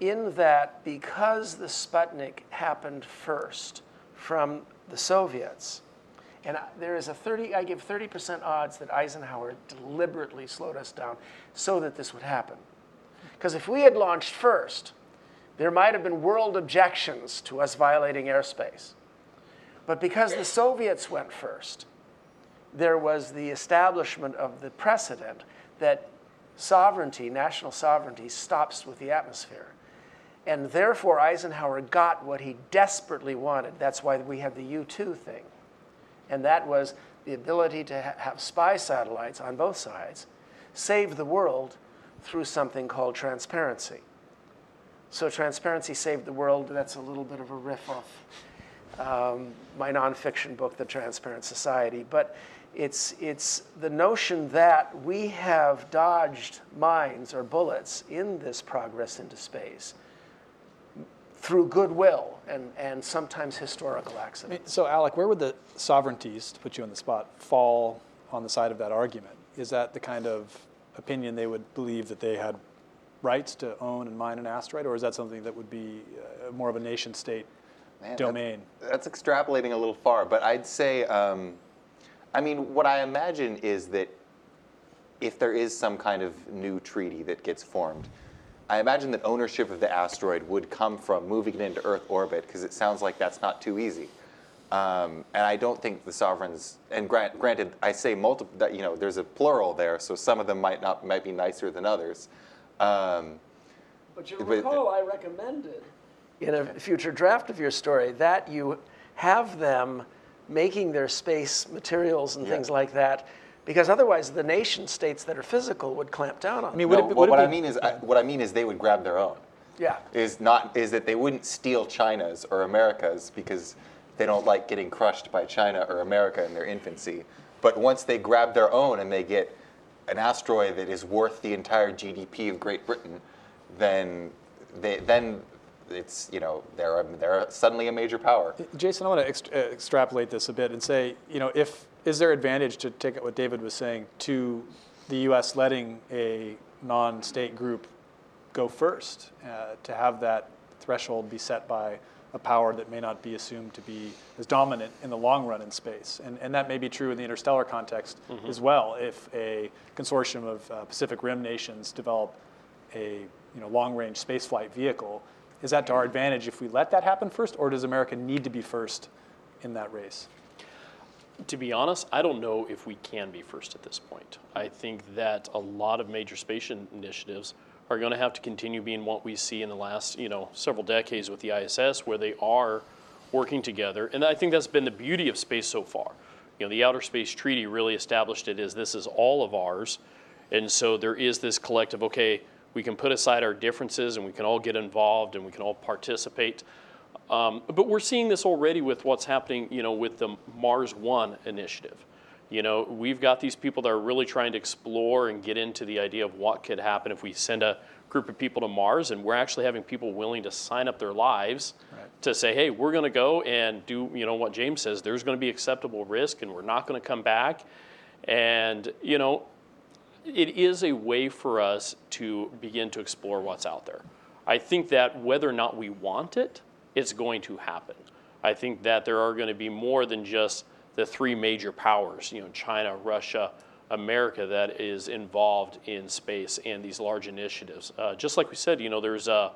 in that because the Sputnik happened first from the Soviets, and there is a 30, I give 30% odds that Eisenhower deliberately slowed us down so that this would happen. Because if we had launched first, there might have been world objections to us violating airspace. But because the Soviets went first, there was the establishment of the precedent that sovereignty, national sovereignty, stops with the atmosphere. And therefore, Eisenhower got what he desperately wanted. That's why we have the U 2 thing. And that was the ability to ha- have spy satellites on both sides save the world through something called transparency. So Transparency Saved the World, that's a little bit of a riff off um, my nonfiction book, The Transparent Society. But it's, it's the notion that we have dodged mines or bullets in this progress into space through goodwill and, and sometimes historical accidents. So, Alec, where would the sovereignties, to put you on the spot, fall on the side of that argument? Is that the kind of opinion they would believe that they had rights to own and mine an asteroid, or is that something that would be uh, more of a nation state Man, domain? That, that's extrapolating a little far, but I'd say, um, I mean, what I imagine is that if there is some kind of new treaty that gets formed, I imagine that ownership of the asteroid would come from moving it into Earth orbit, because it sounds like that's not too easy. Um, and I don't think the sovereigns, and grant, granted, I say multiple, that, you know, there's a plural there, so some of them might not might be nicer than others. Um, but you recall, I recommended in a future draft of your story that you have them making their space materials and yeah. things like that, because otherwise the nation states that are physical would clamp down on. I mean, no, it, what I mean is, I, what I mean is they would grab their own. Yeah. Is not is that they wouldn't steal China's or America's because they don't like getting crushed by China or America in their infancy. But once they grab their own and they get an asteroid that is worth the entire GDP of Great Britain, then they then it's you know they're they're suddenly a major power. Jason, I want to ext- uh, extrapolate this a bit and say, you know, if is there advantage to take what David was saying to the U.S. letting a non-state group go first uh, to have that threshold be set by a power that may not be assumed to be as dominant in the long run in space. And, and that may be true in the interstellar context as well. If a consortium of uh, Pacific Rim nations develop a you know, long-range spaceflight vehicle, is that to our advantage if we let that happen first, or does America need to be first in that race? To be honest, I don't know if we can be first at this point. I think that a lot of major space initiatives are going to have to continue being what we see in the last, you know, several decades with the ISS, where they are working together. And I think that's been the beauty of space so far. You know, the Outer Space Treaty really established it as this is all of ours. And so there is this collective, okay, we can put aside our differences and we can all get involved and we can all participate. Um, but we're seeing this already with what's happening, you know, with the Mars One initiative. You know, we've got these people that are really trying to explore and get into the idea of what could happen if we send a group of people to Mars, and we're actually having people willing to sign up their lives right. to say, hey, we're going to go and do, you know, what Jaym says. There's going to be acceptable risk, and we're not going to come back. And you know, it is a way for us to begin to explore what's out there. I think that whether or not we want it, it's going to happen. I think that there are going to be more than just the three major powers, you know, China, Russia, America, that is involved in space and these large initiatives. Uh, just like we said, you know, there's uh,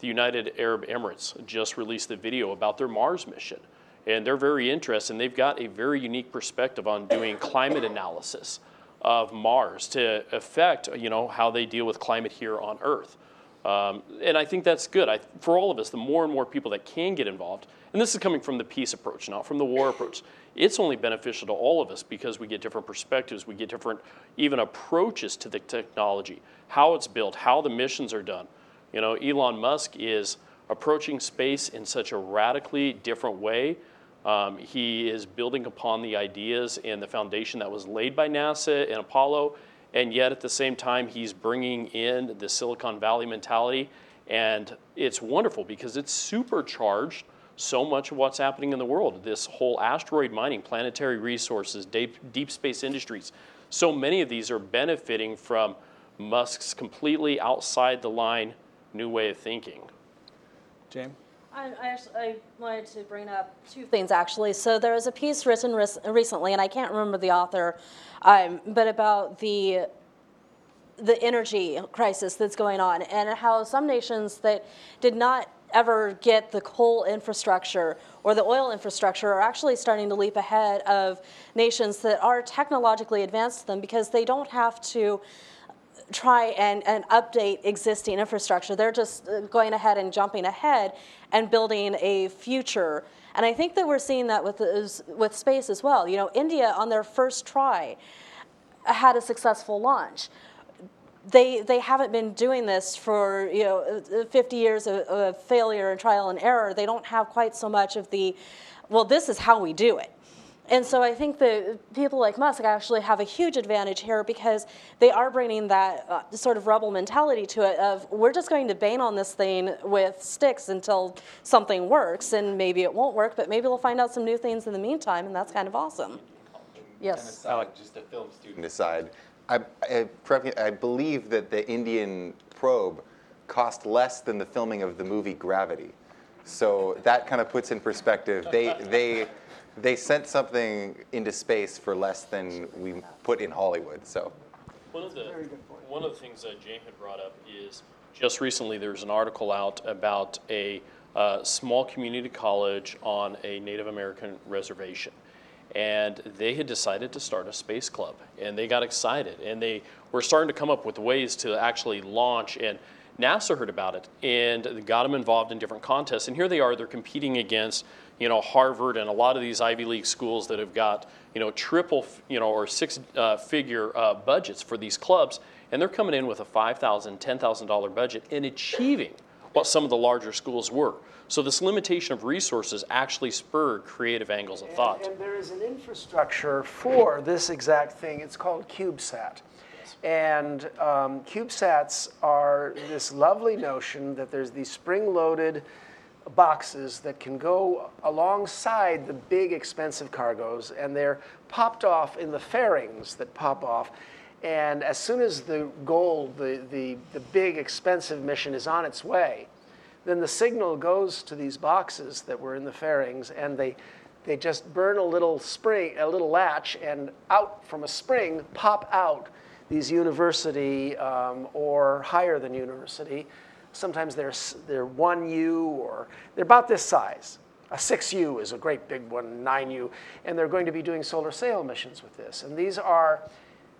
the United Arab Emirates just released the video about their Mars mission. And they're very interested, and they've got a very unique perspective on doing climate analysis of Mars to affect, you know, how they deal with climate here on Earth. Um, and I think that's good. I, for all of us, the more and more people that can get involved, and this is coming from the peace approach, not from the war approach, it's only beneficial to all of us because we get different perspectives, we get different even approaches to the technology, how it's built, how the missions are done. You know, Elon Musk is approaching space in such a radically different way. Um, he is building upon the ideas and the foundation that was laid by NASA and Apollo and yet at the same time he's bringing in the silicon valley mentality. And it's wonderful because it's supercharged so much of what's happening in the world. This whole asteroid mining planetary resources deep, deep space industries so many of these are benefiting from musk's completely outside the line new way of thinking. Jaym I, I, actually, I wanted to bring up two things actually. So there was a piece written recently, and I can't remember the author, um, but about the the energy crisis that's going on and how some nations that did not ever get the coal infrastructure or the oil infrastructure are actually starting to leap ahead of nations that are technologically advanced to them because they don't have to try and, and update existing infrastructure. They're just uh, going ahead and jumping ahead and building a future. And I think that we're seeing that with, with space as well. You know, India on their first try had a successful launch. They, they haven't been doing this for you know uh, 50 years of, of failure and trial and error. They don't have quite so much of the, well, this is how we do it. And so I think that people like Musk actually have a huge advantage here because they are bringing that uh, sort of rebel mentality to it of we're just going to bang on this thing with sticks until something works and maybe it won't work, but maybe we'll find out some new things in the meantime and that's kind of awesome. Yes. Aside, just a film student aside, I, I, I believe that the Indian probe cost less than the filming of the movie Gravity. So that kind of puts in perspective. They, they, they sent something into space for less than we put in Hollywood. So one of the one of the things that Jane had brought up is just recently there was an article out about a uh, small community college on a Native American reservation. And they had decided to start a space club, and they got excited, and they were starting to come up with ways to actually launch. And NASA heard about it, and got them involved in different contests. And here they are; they're competing against you know, Harvard and a lot of these Ivy League schools that have got, you know, triple, you know, or six uh, figure uh, budgets for these clubs, and they're coming in with a $5,000, $10,000 budget and achieving what some of the larger schools were. So this limitation of resources actually spurred creative angles of thought. And, and there is an infrastructure for this exact thing. It's called CubeSat. And um, CubeSats are this lovely notion that there's these spring loaded boxes that can go alongside the big expensive cargoes, and they're popped off in the fairings that pop off. And as soon as the gold, the, the, the big expensive mission is on its way, then the signal goes to these boxes that were in the fairings, and they, they just burn a little spring, a little latch, and out from a spring pop out these university um, or higher than university. Sometimes they're, they're 1U or they're about this size. A 6U is a great big one, 9U, and they're going to be doing solar sail missions with this. And these are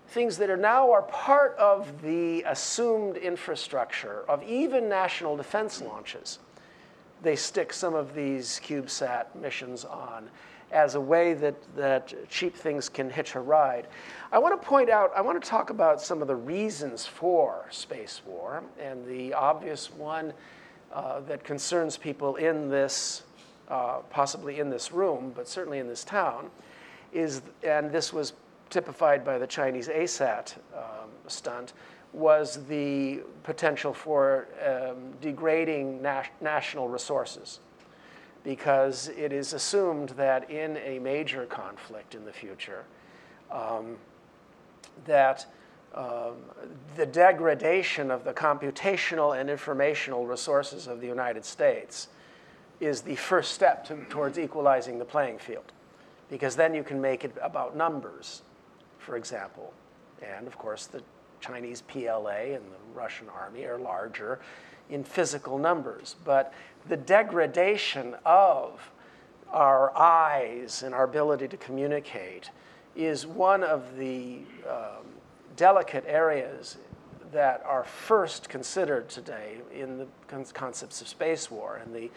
things that are now are part of the assumed infrastructure of even national defense launches. They stick some of these CubeSat missions on as a way that, that cheap things can hitch a ride. I want to point out, I want to talk about some of the reasons for space war, and the obvious one uh, that concerns people in this, uh, possibly in this room, but certainly in this town, is, and this was typified by the Chinese ASAT um, stunt, was the potential for um, degrading national resources because it is assumed that in a major conflict in the future, um, that um, the degradation of the computational and informational resources of the United States is the first step to, towards equalizing the playing field. Because then you can make it about numbers, for example. And of course, the Chinese PLA and the Russian army are larger in physical numbers. But the degradation of our eyes and our ability to communicate is one of the um, delicate areas that are first considered today in the concepts of space war. And the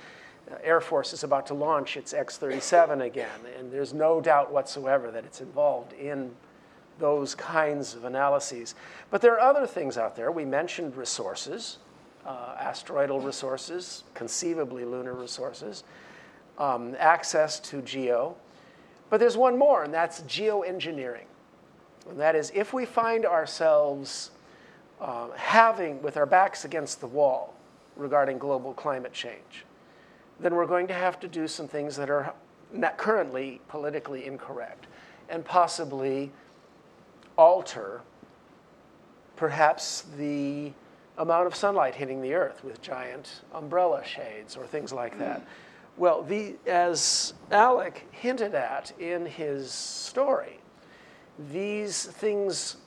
uh, Air Force is about to launch its X 37 again, and there's no doubt whatsoever that it's involved in those kinds of analyses. But there are other things out there. We mentioned resources uh, asteroidal resources, conceivably lunar resources, um, access to geo. But there's one more, and that's geoengineering. And that is if we find ourselves uh, having, with our backs against the wall regarding global climate change, then we're going to have to do some things that are not currently politically incorrect and possibly alter perhaps the amount of sunlight hitting the earth with giant umbrella shades or things like that. Well, the, as Alec hinted at in his story, these things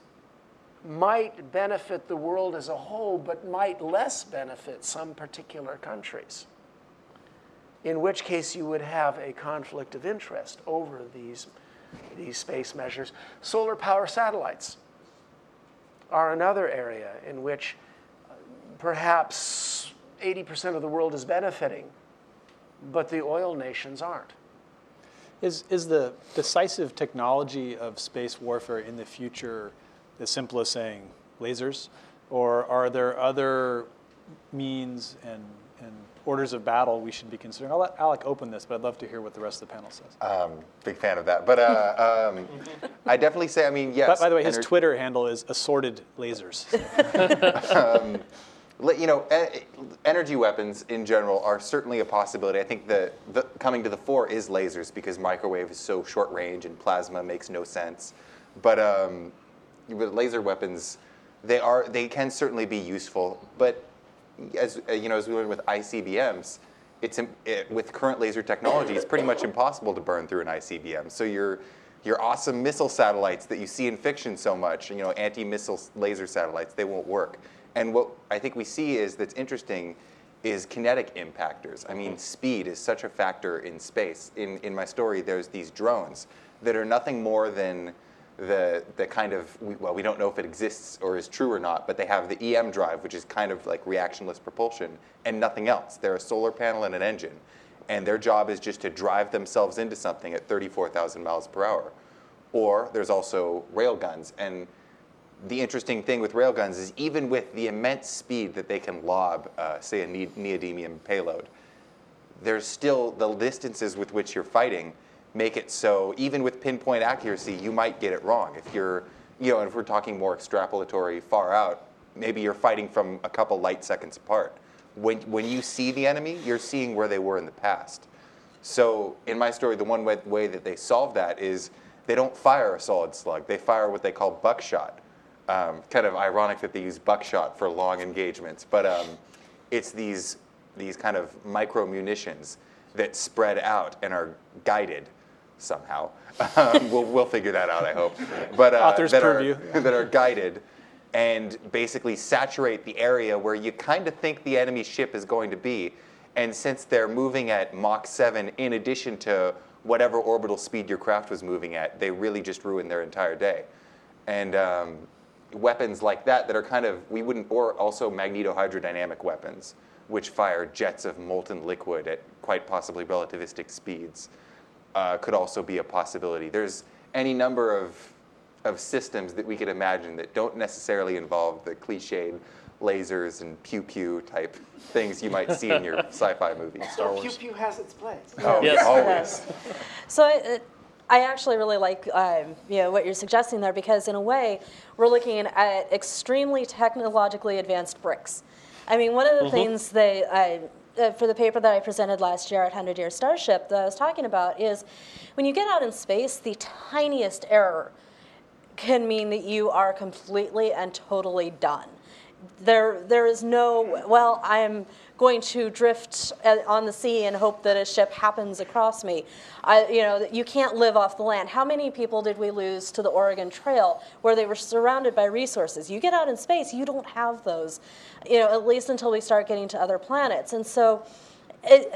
might benefit the world as a whole, but might less benefit some particular countries. In which case, you would have a conflict of interest over these, these space measures. Solar power satellites are another area in which perhaps 80% of the world is benefiting, but the oil nations aren't. Is, is the decisive technology of space warfare in the future as simple as saying lasers? Or are there other means and, and orders of battle we should be considering? I'll let Alec open this, but I'd love to hear what the rest of the panel says. Um, big fan of that. But uh, um, I definitely say, I mean, yes. By, by the way, his Twitter handle is assorted lasers. um, you know, energy weapons in general are certainly a possibility. I think that the, coming to the fore is lasers because microwave is so short range and plasma makes no sense. But um, with laser weapons, they are they can certainly be useful. But as you know, as we learned with ICBMs, it's it, with current laser technology, it's pretty much impossible to burn through an ICBM. So your your awesome missile satellites that you see in fiction so much, you know, anti-missile laser satellites, they won't work. And what I think we see is that's interesting is kinetic impactors. I mean, mm-hmm. speed is such a factor in space. In, in my story, there's these drones that are nothing more than the, the kind of, well, we don't know if it exists or is true or not, but they have the EM drive, which is kind of like reactionless propulsion, and nothing else. They're a solar panel and an engine. And their job is just to drive themselves into something at 34,000 miles per hour. Or there's also rail guns. And the interesting thing with railguns is even with the immense speed that they can lob, uh, say, a ne- neodymium payload, there's still the distances with which you're fighting make it so even with pinpoint accuracy, you might get it wrong. If you're, you know, if we're talking more extrapolatory, far out, maybe you're fighting from a couple light seconds apart. When, when you see the enemy, you're seeing where they were in the past. So in my story, the one way, way that they solve that is they don't fire a solid slug. They fire what they call buckshot. Um, kind of ironic that they use buckshot for long engagements, but um, it's these these kind of micro munitions that spread out and are guided somehow. Um, we'll, we'll figure that out, I hope. But uh, Author's that purview. Are, that are guided and basically saturate the area where you kind of think the enemy ship is going to be. And since they're moving at Mach 7 in addition to whatever orbital speed your craft was moving at, they really just ruin their entire day. And um, weapons like that that are kind of, we wouldn't, or also magnetohydrodynamic weapons, which fire jets of molten liquid at quite possibly relativistic speeds, uh, could also be a possibility. There's any number of, of systems that we could imagine that don't necessarily involve the cliched lasers and pew pew type things you might see in your sci-fi movies. Star Pew Wars. pew has its place. Oh, Yes. always. So I, I actually really like um, you know what you're suggesting there because in a way we're looking at extremely technologically advanced bricks. I mean, one of the things that I uh, for the paper that I presented last year at 100 Year Starship that I was talking about is when you get out in space, the tiniest error can mean that you are completely and totally done. There, there is no, well, I'm going to drift uh, on the sea and hope that a ship happens across me. I, you know, you can't live off the land. How many people did we lose to the Oregon Trail where they were surrounded by resources? You get out in space, you don't have those, you know, at least until we start getting to other planets. And so,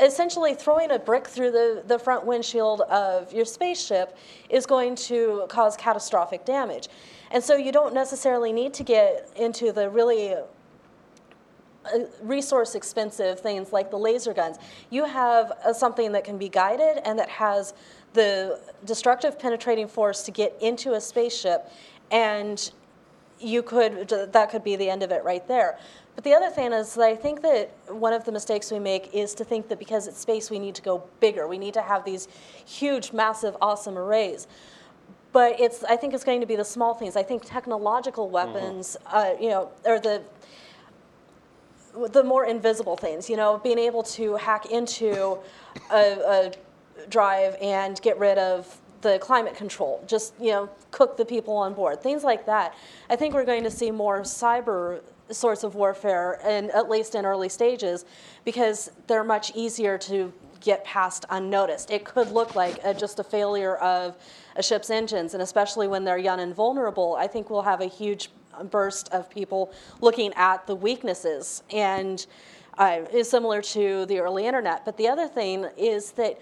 essentially throwing a brick through the, the front windshield of your spaceship is going to cause catastrophic damage. And so you don't necessarily need to get into the really resource expensive things like the laser guns. You have uh, something that can be guided and that has the destructive penetrating force to get into a spaceship and you could that could be the end of it right there. But the other thing is that I think that one of the mistakes we make is to think that because it's space we need to go bigger. We need to have these huge, massive, awesome arrays. But it's I think it's going to be the small things. I think technological weapons, uh, you know, or the the more invisible things, you know, being able to hack into a, a drive and get rid of the climate control, just, you know, cook the people on board, things like that. I think we're going to see more cyber sorts of warfare, and at least in early stages, because they're much easier to get past unnoticed. It could look like a, just a failure of a ship's engines, and especially when they're young and vulnerable, I think we'll have a huge burst of people looking at the weaknesses and uh, is similar to the early internet. But the other thing is that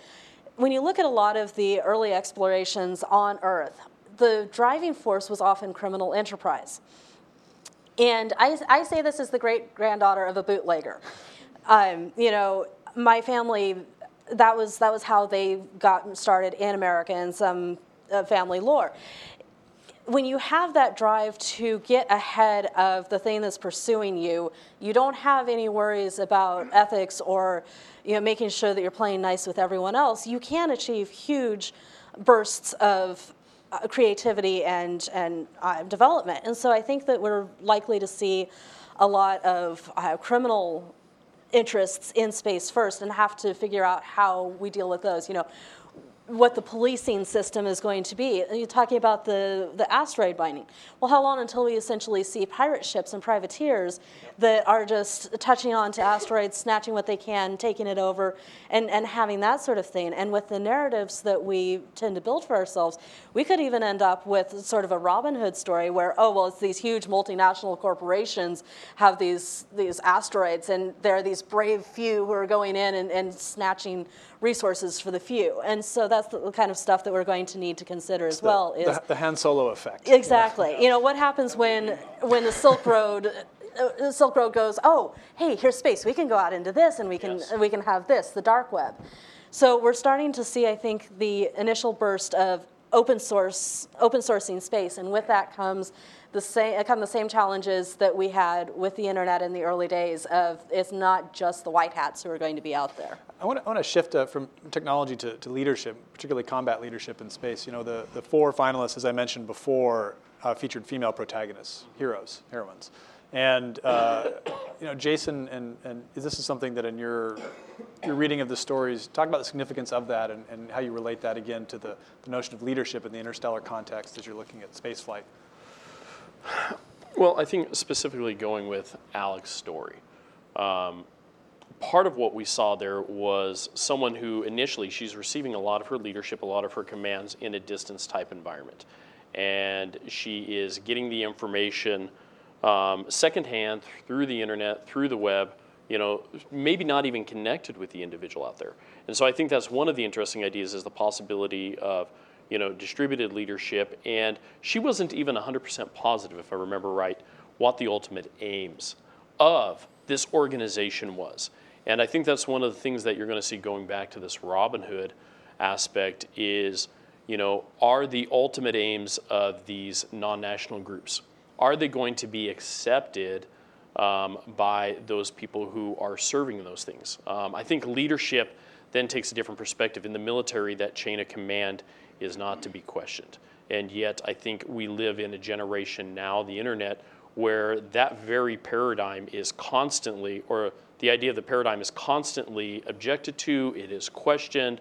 when you look at a lot of the early explorations on Earth, the driving force was often criminal enterprise. And I, I say this as the great granddaughter of a bootlegger. Um, you know, my family, that was, that was how they got started in America and some uh, family lore when you have that drive to get ahead of the thing that's pursuing you, you don't have any worries about ethics or you know, making sure that you're playing nice with everyone else. You can achieve huge bursts of uh, creativity and, and uh, development. And so I think that we're likely to see a lot of uh, criminal interests in space first and have to figure out how we deal with those. You know, what the policing system is going to be. You're talking about the, the asteroid mining. Well, how long until we essentially see pirate ships and privateers that are just touching on to asteroids, snatching what they can, taking it over, and, and having that sort of thing? And with the narratives that we tend to build for ourselves, we could even end up with sort of a Robin Hood story where, oh, well, it's these huge multinational corporations have these, these asteroids, and there are these brave few who are going in and, and snatching resources for the few. And so that's the kind of stuff that we're going to need to consider as well. Is the, the Han Solo effect. exactly. You know what happens when when the Silk Road. uh, The Silk Road goes, oh, hey, here's space. We can go out into this, and we can Yes. we can have this, the dark web. So we're starting to see, I think, the initial burst of, open source, open sourcing space, and with that comes the same come the same challenges that we had with the internet in the early days. Of it's not just the white hats who are going to be out there. I want to, I want to shift uh, from technology to, to leadership, particularly combat leadership in space. You know, the, the four finalists, as I mentioned before, uh, featured female protagonists, heroes, heroines. And uh, you know, Jason, and, and this is something that in your your reading of the stories, talk about the significance of that and, and how you relate that again to the, the notion of leadership in the interstellar context as you're looking at spaceflight. Well, I think specifically going with Alex's story, um, part of what we saw there was someone who initially she's receiving a lot of her leadership, a lot of her commands in a distance type environment. And she is getting the information um, secondhand through the internet, through the web, you know, maybe not even connected with the individual out there. And so I think that's one of the interesting ideas is the possibility of, you know, distributed leadership. And she wasn't even 100% positive, if I remember right, what the ultimate aims of this organization was. And I think that's one of the things that you're going to see going back to this Robin Hood aspect is, you know, are the ultimate aims of these non-national groups, are they going to be accepted um, by those people who are serving those things? Um, I think leadership then takes a different perspective. In the military, that chain of command is not to be questioned. And yet, I think we live in a generation now, the internet, where that very paradigm is constantly, or the idea of the paradigm is constantly objected to, it is questioned,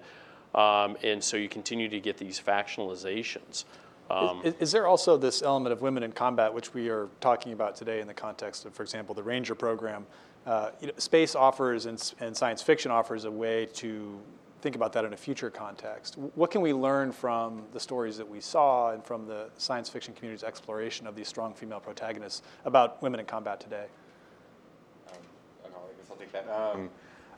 um, and so you continue to get these factionalizations. Um, is, is, there also this element of women in combat, which we are talking about today in the context of, for example, the Ranger program? Uh, you know, space offers and, and, science fiction offers a way to think about that in a future context. What can we learn from the stories that we saw and from the science fiction community's exploration of these strong female protagonists about women in combat today? Um, I guess I'll take that. Um,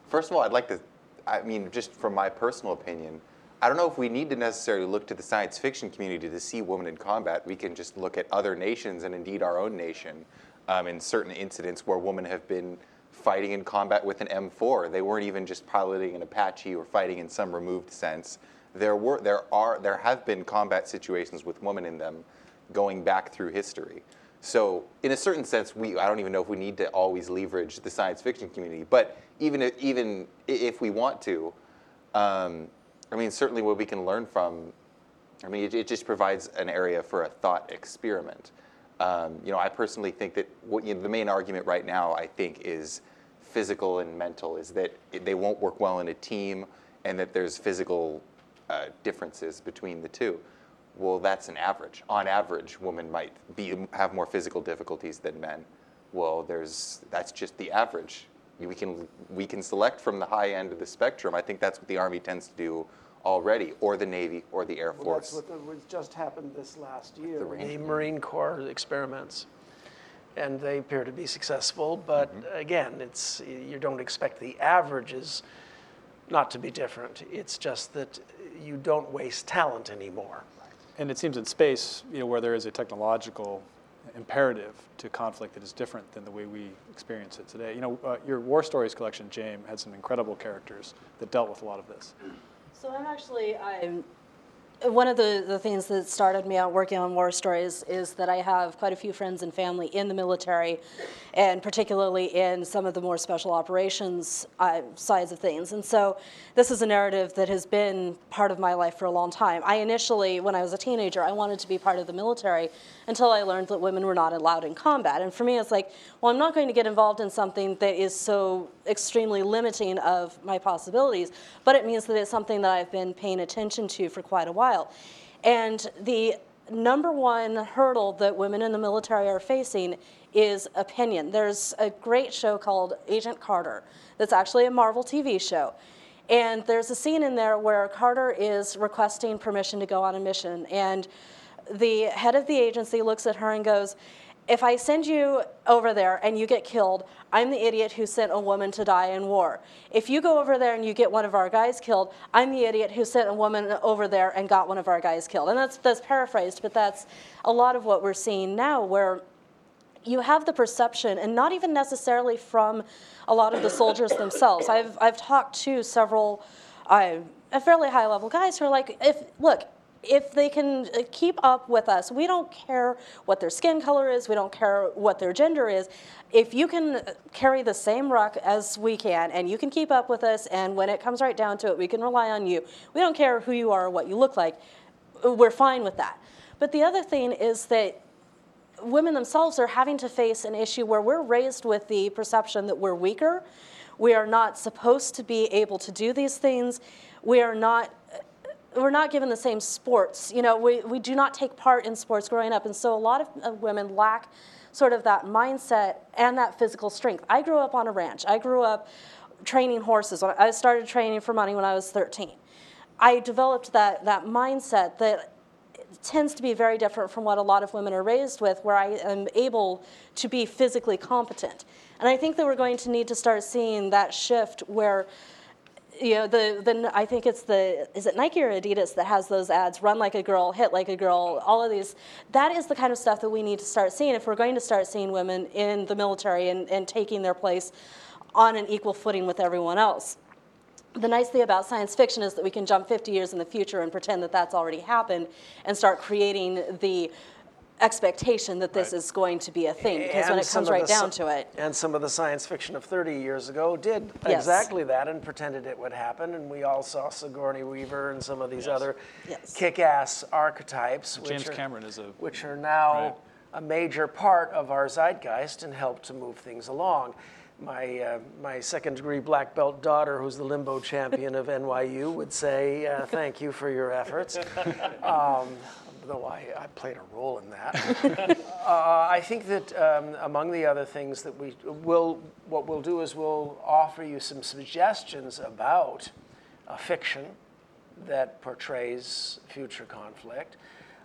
first of all, I'd like to, I mean, just from my personal opinion, I don't know if we need to necessarily look to the science fiction community to see women in combat. We can just look at other nations and indeed our own nation um, in certain incidents where women have been fighting in combat with an M4. They weren't even just piloting an Apache or fighting in some removed sense. There were, there are, there have been combat situations with women in them going back through history. So in a certain sense, we, I don't even know if we need to always leverage the science fiction community, but even if, even if we want to, um, I mean, certainly what we can learn from, I mean, it, it just provides an area for a thought experiment. Um, you know, I personally think that what, you know, the main argument right now, I think, is physical and mental, is that they won't work well in a team and that there's physical uh, differences between the two. Well, that's an average. On average, women might be, have more physical difficulties than men. Well, there's, that's just the average we can we can select from the high end of the spectrum. I think that's what the Army tends to do already, or the Navy, or the Air well, Force. That's what the, just happened this last year. The, the Marine Corps experiments, and they appear to be successful. But mm-hmm. again, it's you don't expect the averages not to be different. It's just that you don't waste talent anymore. And it seems in space, you know, where there is a technological imperative to conflict that is different than the way we experience it today. You know, uh, your War Stories collection, Jaym, had some incredible characters that dealt with a lot of this. So I'm actually, I'm one of the, the things that started me out working on war stories is that I have quite a few friends and family in the military, and particularly in some of the more special operations uh, sides of things. And so this is a narrative that has been part of my life for a long time. I initially, when I was a teenager, I wanted to be part of the military until I learned that women were not allowed in combat. And for me, it's like, well, I'm not going to get involved in something that is so extremely limiting of my possibilities, but it means that it's something that I've been paying attention to for quite a while. And the number one hurdle that women in the military are facing is opinion. There's a great show called Agent Carter that's actually a Marvel TV show. And there's a scene in there where Carter is requesting permission to go on a mission. And the head of the agency looks at her and goes, if I send you over there and you get killed, I'm the idiot who sent a woman to die in war. If you go over there and you get one of our guys killed, I'm the idiot who sent a woman over there and got one of our guys killed. And that's, that's paraphrased, but that's a lot of what we're seeing now, where you have the perception, and not even necessarily from a lot of the soldiers themselves. I've, I've talked to several uh, fairly high level guys who are like, if look, if they can uh, keep up with us, we don't care what their skin color is, we don't care what their gender is. If you can carry the same ruck as we can and you can keep up with us, and when it comes right down to it, we can rely on you. We don't care who you are or what you look like, we're fine with that. But the other thing is that women themselves are having to face an issue where we're raised with the perception that we're weaker. We are not supposed to be able to do these things. We are not we're not given the same sports. You know, we, we do not take part in sports growing up. And so a lot of uh, women lack sort of that mindset and that physical strength. I grew up on a ranch. I grew up training horses. I started training for money when I was 13. I developed that, that mindset that tends to be very different from what a lot of women are raised with, where I am able to be physically competent. And I think that we're going to need to start seeing that shift where you know, the, the, I think it's the, is it Nike or Adidas that has those ads, run like a girl, hit like a girl, all of these. That is the kind of stuff that we need to start seeing if we're going to start seeing women in the military and, and taking their place on an equal footing with everyone else. The nice thing about science fiction is that we can jump 50 years in the future and pretend that that's already happened and start creating the expectation that this right. is going to be a thing because when it comes right down to it and some of the science fiction of 30 years ago did yes. exactly that and pretended it would happen and we all saw Sigourney Weaver and some of these yes. other yes. kick-ass archetypes James which are, Cameron is a which are now right. a major part of our zeitgeist and help to move things along my, uh, my second degree black belt daughter, who's the limbo champion of NYU, would say, uh, Thank you for your efforts. Um, though I, I played a role in that. uh, I think that um, among the other things that we will, what we'll do is we'll offer you some suggestions about a fiction that portrays future conflict.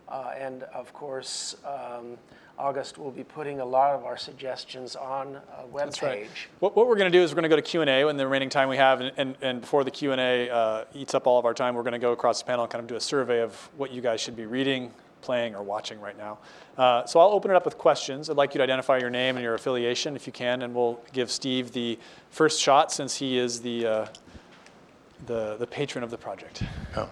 Uh, and of course, um, August we'll be putting a lot of our suggestions on a web That's page. Right. What, what, we're going to do is we're going to go to Q&A in the remaining time we have, and, and, and before the Q&A uh, eats up all of our time, we're going to go across the panel and kind of do a survey of what you guys should be reading, playing, or watching right now. Uh, so I'll open it up with questions. I'd like you to identify your name and your affiliation if you can, and we'll give Steve the first shot since he is the, uh, the, the patron of the project. Oh.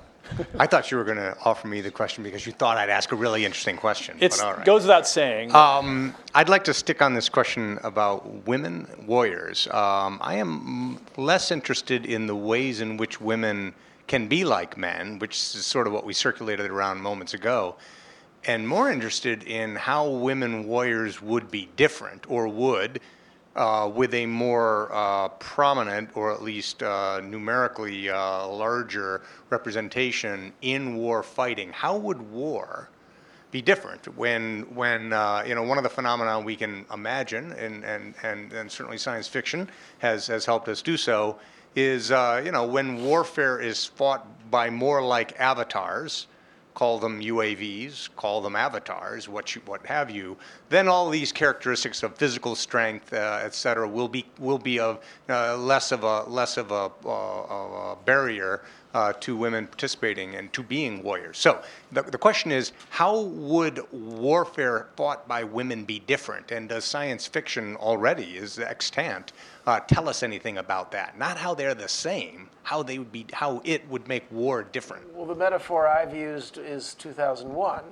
I thought you were going to offer me the question because you thought I'd ask a really interesting question. It goes without saying. Um, I'd like to stick on this question about women warriors. Um, I am less interested in the ways in which women can be like men, which is sort of what we circulated around moments ago, and more interested in how women warriors would be different or would uh, with a more uh, prominent, or at least uh, numerically uh, larger representation in war fighting. How would war be different when, when uh, you know, one of the phenomena we can imagine, and, and, and, and certainly science fiction has, has helped us do so, is, you know, when warfare is fought by more like avatars, call them UAVs, call them avatars, what you, what have you, then all these characteristics of physical strength, uh, et cetera, will be will be of uh, less of a less of a, uh, a barrier uh, to women participating and to being warriors. So the, the question is, how would warfare fought by women be different? And does science fiction already is extant uh, tell us anything about that? Not how they're the same, how they would be, how it would make war different. Well, the metaphor I've used is 2001.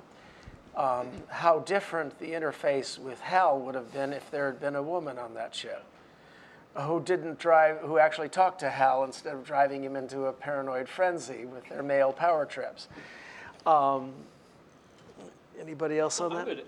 Um, how different the interface with Hal would have been if there had been a woman on that ship who didn't drive, who actually talked to Hal instead of driving him into a paranoid frenzy with their male power trips. Um, anybody else on that? Would,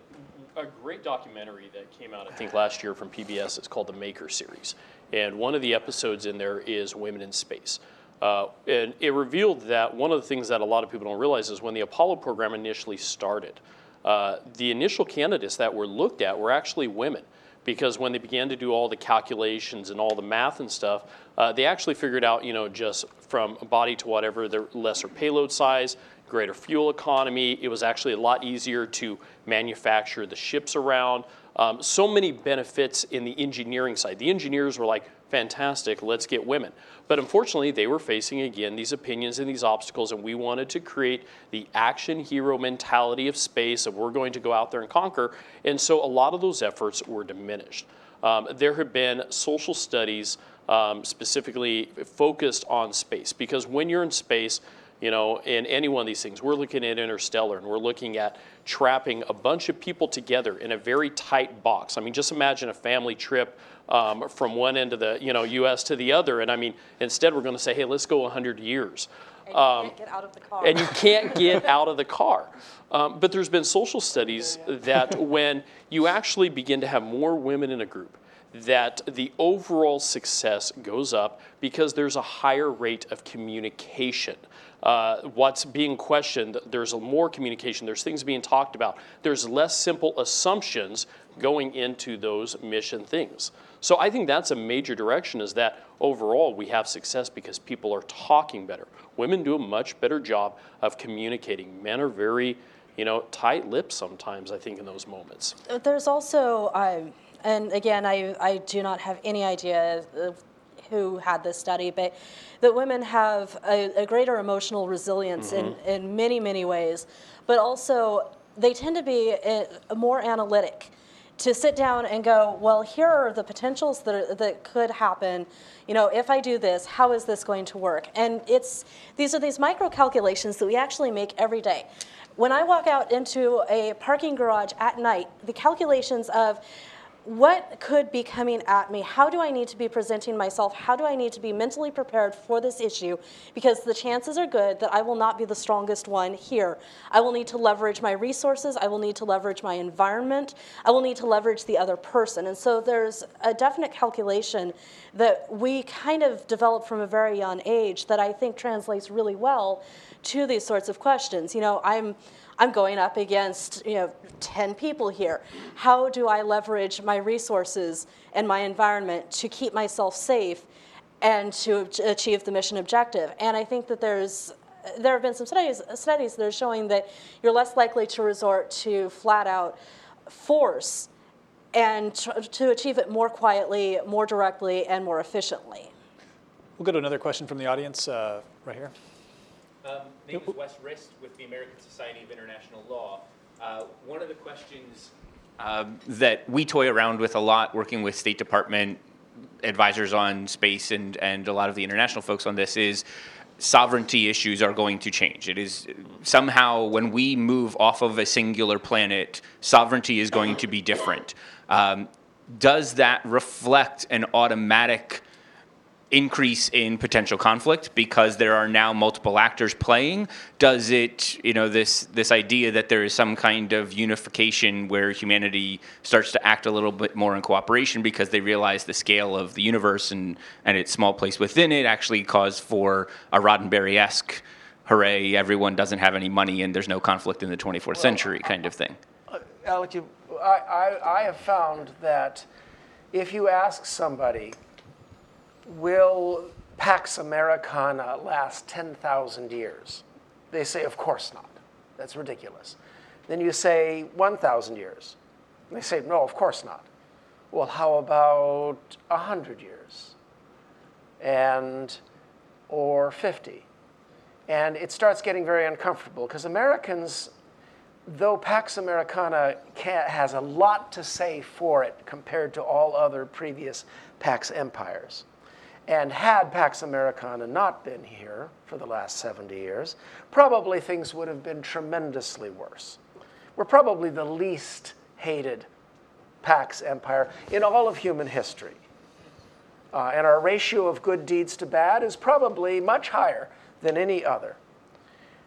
a great documentary that came out, I think, last year from PBS. It's called the Maker series, and one of the episodes in there is women in space. Uh, and it revealed that one of the things that a lot of people don't realize is when the Apollo program initially started, uh, the initial candidates that were looked at were actually women because when they began to do all the calculations and all the math and stuff, uh, they actually figured out, you know, just from body to whatever, the lesser payload size, greater fuel economy. It was actually a lot easier to manufacture the ships around. Um, so many benefits in the engineering side. The engineers were like, fantastic, let's get women. But unfortunately, they were facing again these opinions and these obstacles, and we wanted to create the action hero mentality of space of we're going to go out there and conquer. And so a lot of those efforts were diminished. Um, there have been social studies um, specifically focused on space because when you're in space, you know, in any one of these things. We're looking at interstellar and we're looking at trapping a bunch of people together in a very tight box. I mean, just imagine a family trip um, from one end of the you know U.S. to the other, and I mean, instead we're going to say, hey, let's go 100 years. And you can't get out of the car. And you can't get out of the car. Um, but there's been social studies that when you actually begin to have more women in a group, that the overall success goes up because there's a higher rate of communication. Uh, what's being questioned, there's more communication, there's things being talked about, there's less simple assumptions going into those mission things. So I think that's a major direction is that overall we have success because people are talking better. Women do a much better job of communicating. Men are very, you know, tight-lipped sometimes, I think, in those moments. There's also, um, and again, I, I do not have any idea who had this study, but that women have a, a greater emotional resilience in, in many, many ways, but also they tend to be uh, more analytic to sit down and go, well, here are the potentials that, are, that could happen. You know, if I do this, how is this going to work? And it's these are these micro calculations that we actually make every day. When I walk out into a parking garage at night, the calculations of what could be coming at me? How do I need to be presenting myself? How do I need to be mentally prepared for this issue? Because the chances are good that I will not be the strongest one here. I will need to leverage my resources. I will need to leverage my environment. I will need to leverage the other person. And so there's a definite calculation that we kind of develop from a very young age that I think translates really well to these sorts of questions. You know, I'm I'm going up against you know 10 people here. How do I leverage my resources and my environment to keep myself safe and to achieve the mission objective? And I think that there's there have been some studies studies that are showing that you're less likely to resort to flat out force and to achieve it more quietly, more directly, and more efficiently. We'll go to another question from the audience uh, right here. Um, name is Wes Rist with the American Society of International Law. Uh, one of the questions um, that we toy around with a lot, working with State Department advisors on space and, and a lot of the international folks on this, is sovereignty issues are going to change. It is somehow when we move off of a singular planet, sovereignty is going to be different. Um, does that reflect an automatic increase in potential conflict because there are now multiple actors playing? Does it, you know, this this idea that there is some kind of unification where humanity starts to act a little bit more in cooperation because they realize the scale of the universe and and its small place within it actually cause for a Roddenberry-esque hooray, everyone doesn't have any money and there's no conflict in the 24th century kind of thing. Alec, you, I, I, I have found that if you ask somebody, will Pax Americana last 10,000 years? They say, of course not. That's ridiculous. Then you say 1,000 years. And they say, no, of course not. Well, how about 100 years? And, or 50? And it starts getting very uncomfortable because Americans, though Pax Americana can, has a lot to say for it compared to all other previous Pax empires, and had Pax Americana not been here for the last 70 years, probably things would have been tremendously worse. We're probably the least hated Pax empire in all of human history. Uh, and our ratio of good deeds to bad is probably much higher than any other.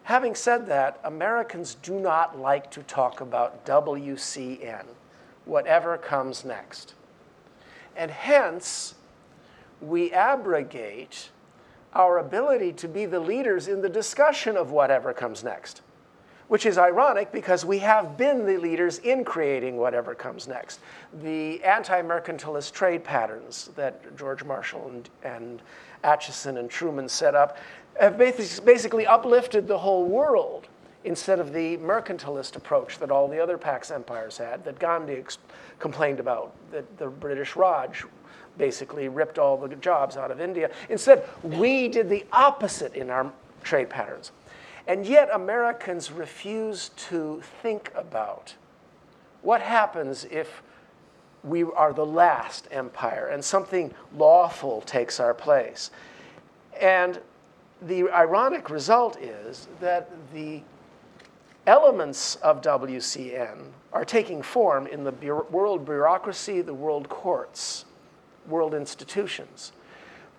Having said that, Americans do not like to talk about WCN, whatever comes next. And hence, we abrogate our ability to be the leaders in the discussion of whatever comes next, which is ironic because we have been the leaders in creating whatever comes next. The anti mercantilist trade patterns that George Marshall and, and Acheson and Truman set up have basically uplifted the whole world instead of the mercantilist approach that all the other Pax empires had, that Gandhi ex- complained about, that the British Raj basically ripped all the jobs out of India. Instead, we did the opposite in our trade patterns. And yet, Americans refuse to think about what happens if we are the last empire and something lawful takes our place. And the ironic result is that the elements of WCN are taking form in the bu- world bureaucracy, the world courts, world institutions.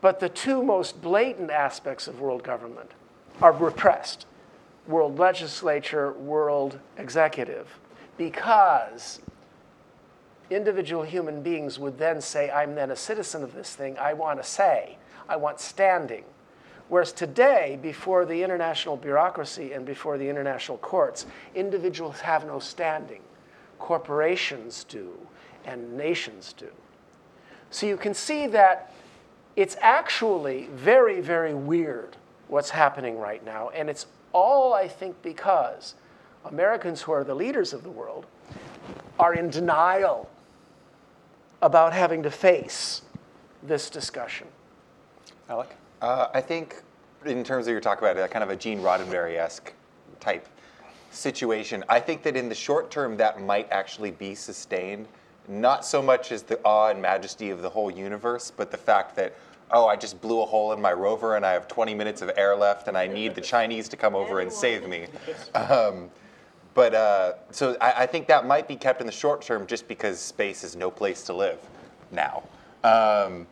But the two most blatant aspects of world government are repressed world legislature, world executive, because individual human beings would then say, I'm then a citizen of this thing, I want a say, I want standing. Whereas today, before the international bureaucracy and before the international courts, individuals have no standing. Corporations do, and nations do. So you can see that it's actually very, very weird what's happening right now. And it's all, I think, because Americans who are the leaders of the world are in denial about having to face this discussion. Alec? Uh, I think, in terms of your talk about it, kind of a Gene Roddenberry esque type situation, I think that in the short term that might actually be sustained, not so much as the awe and majesty of the whole universe, but the fact that, oh, I just blew a hole in my rover and I have 20 minutes of air left and I need the Chinese to come over and save me. Um, but uh, so I, I, think that might be kept in the short term just because space is no place to live now. Um,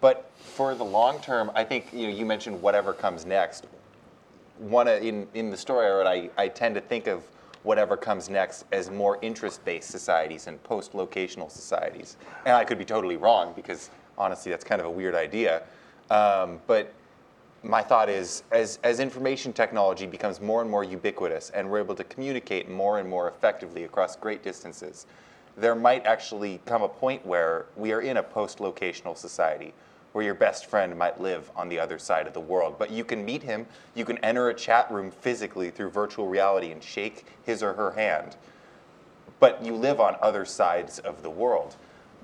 but for the long term, I think you know you mentioned whatever comes next. One in in the story I wrote, I, I tend to think of whatever comes next as more interest-based societies and post-locational societies. And I could be totally wrong because honestly, that's kind of a weird idea. Um, but my thought is as, as information technology becomes more and more ubiquitous and we're able to communicate more and more effectively across great distances, there might actually come a point where we are in a post locational society where your best friend might live on the other side of the world. But you can meet him, you can enter a chat room physically through virtual reality and shake his or her hand. But you live on other sides of the world.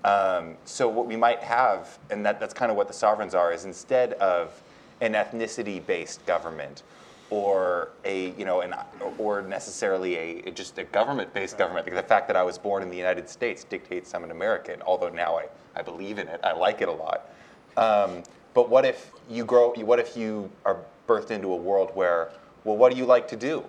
Um, so what we might have, and that, that's kind of what the sovereigns are, is instead of an ethnicity-based government or a you know an or necessarily a just a government-based government. The fact that I was born in the United States dictates I'm an American. Although now I, I believe in it, I like it a lot. Um, but what if you grow? What if you are birthed into a world where well, what do you like to do?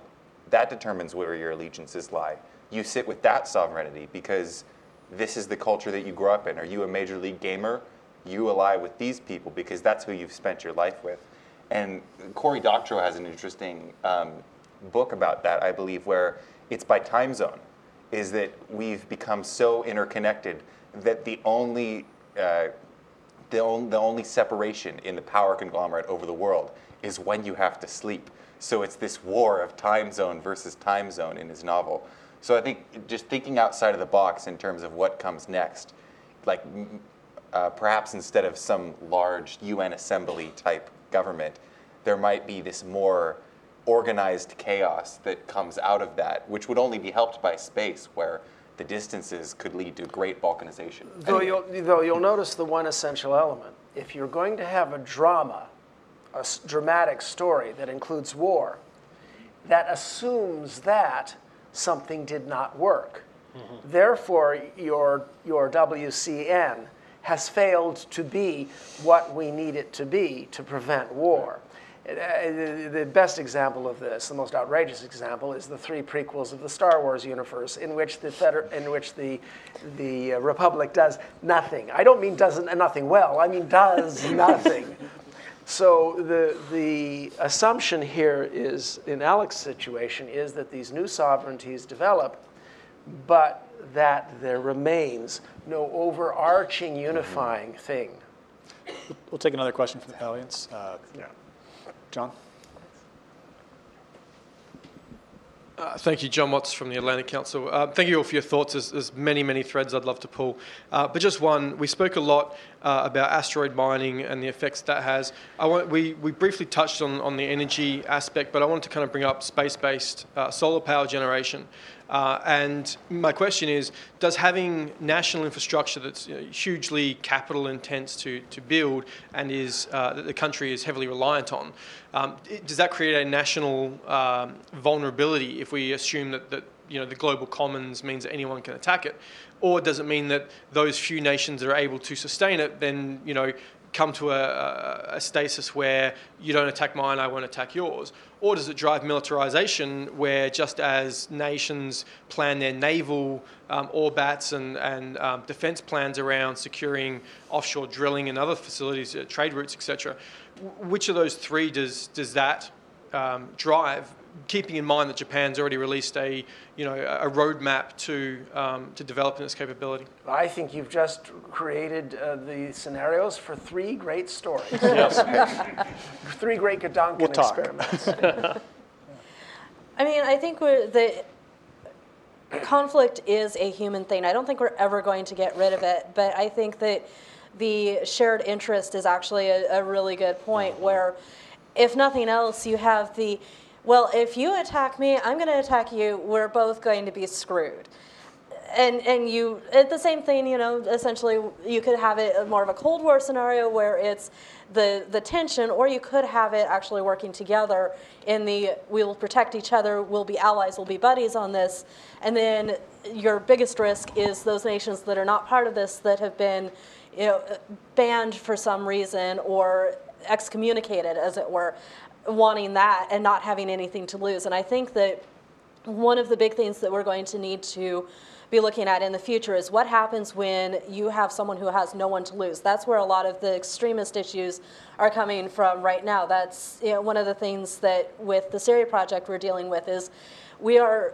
That determines where your allegiances lie. You sit with that sovereignty because this is the culture that you grew up in. Are you a major league gamer? you ally with these people because that's who you've spent your life with. And Cory Doctorow has an interesting um, book about that, I believe, where it's by time zone, is that we've become so interconnected that the only uh, the, on, the only separation in the power conglomerate over the world is when you have to sleep. So it's this war of time zone versus time zone in his novel. So I think just thinking outside of the box in terms of what comes next, like uh, perhaps instead of some large UN assembly type government, there might be this more organized chaos that comes out of that, which would only be helped by space, where the distances could lead to great balkanization. Though, you'll, though you'll notice the one essential element. If you're going to have a drama, a dramatic story that includes war, that assumes that something did not work. Mm-hmm. Therefore, your, your WCN has failed to be what we need it to be to prevent war. Uh, the best example of this, the most outrageous example, is the three prequels of the Star Wars universe, in which the Feder- in which the the uh, Republic does nothing. I don't mean doesn't nothing well. I mean does nothing. So the the assumption here is, in Alec's situation, is that these new sovereignties develop, but that there remains no overarching unifying thing. We'll take another question from the audience. Uh, yeah. John? Uh, thank you, John Watts from the Atlantic Council. Uh, thank you all for your thoughts. There's, there's many, many threads I'd love to pull. Uh, but just one, we spoke a lot uh, about asteroid mining and the effects that has. I want, we, we briefly touched on, on the energy aspect, but I wanted to kind of bring up space-based uh, solar power generation. Uh, and my question is, does having national infrastructure that's you know, hugely capital intense to, to build and is uh, that the country is heavily reliant on, um, does that create a national um, vulnerability if we assume that, that you know the global commons means that anyone can attack it, or does it mean that those few nations that are able to sustain it then you know come to a, a, stasis where you don't attack mine, I won't attack yours? Or does it drive militarization where just as nations plan their naval um, orbats and, and um, defense plans around securing offshore drilling and other facilities, uh, trade routes, etc., which of those three does, does that um, drive keeping in mind that Japan's already released a, you know, a roadmap to, um, to developing this capability. I think you've just created uh, the scenarios for three great stories. three great Gedanken We'll talk. experiments. I mean, I think we're, the conflict is a human thing. I don't think we're ever going to get rid of it, but I think that the shared interest is actually a, a really good point where, if nothing else, you have the, well, if you attack me, I'm going to attack you, we're both going to be screwed. And, and you, it's the same thing, you know, essentially, you could have it uh, more of a Cold War scenario where it's the, the tension, or you could have it actually working together in the we will protect each other, we'll be allies, we'll be buddies on this. And then your biggest risk is those nations that are not part of this that have been you know, banned for some reason or excommunicated, as it were, wanting that and not having anything to lose. And I think that one of the big things that we're going to need to be looking at in the future is what happens when you have someone who has no one to lose. That's where a lot of the extremist issues are coming from right now. That's you know, one of the things that with the Syria project we're dealing with is we are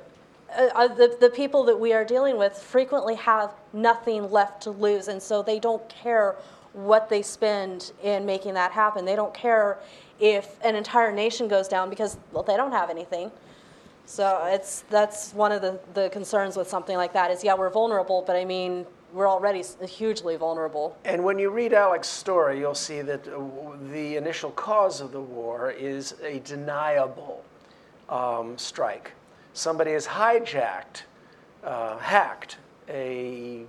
uh, uh, the, the people that we are dealing with frequently have nothing left to lose, and so they don't care what they spend in making that happen. They don't care if an entire nation goes down because well, they don't have anything. So it's that's one of the, the concerns with something like that is yeah we're vulnerable, but I mean we're already hugely vulnerable. And when you read Alec's story, you'll see that uh, the initial cause of the war is a deniable um, strike. Somebody has hijacked, uh, hacked a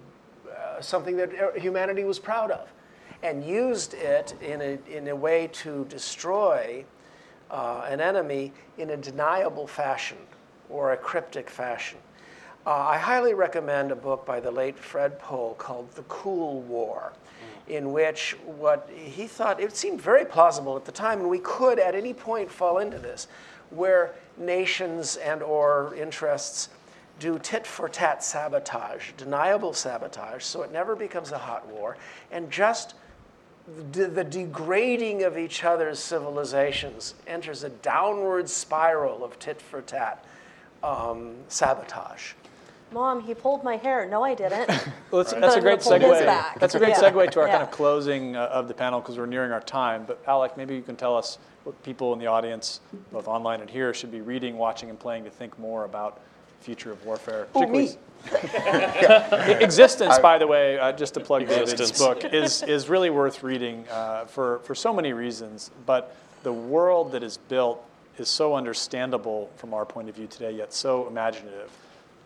uh, something that uh, humanity was proud of, and used it in a in a way to destroy uh, an enemy in a deniable fashion or a cryptic fashion. Uh, I highly recommend a book by the late Fred Pohl called The Cool War, in which what he thought, it seemed very plausible at the time, and we could at any point fall into this, where nations and or interests do tit for tat sabotage, deniable sabotage, so it never becomes a hot war, and just the, the degrading of each other's civilizations enters a downward spiral of tit for tat um, sabotage. Mom, he pulled my hair. No, I didn't. Well, that's, Right. that's a great we'll pull his segue. That's a great Yeah. segue to our kind of closing uh, of the panel because we're nearing our time. But Alec, maybe you can tell us what people in the audience, both online and here, should be reading, watching, and playing to think more about the future of warfare. Oh, particularly- me. Existence, by the way, uh, just to plug David's book, is, is really worth reading uh, for, for so many reasons. But the world that is built is so understandable from our point of view today, yet so imaginative.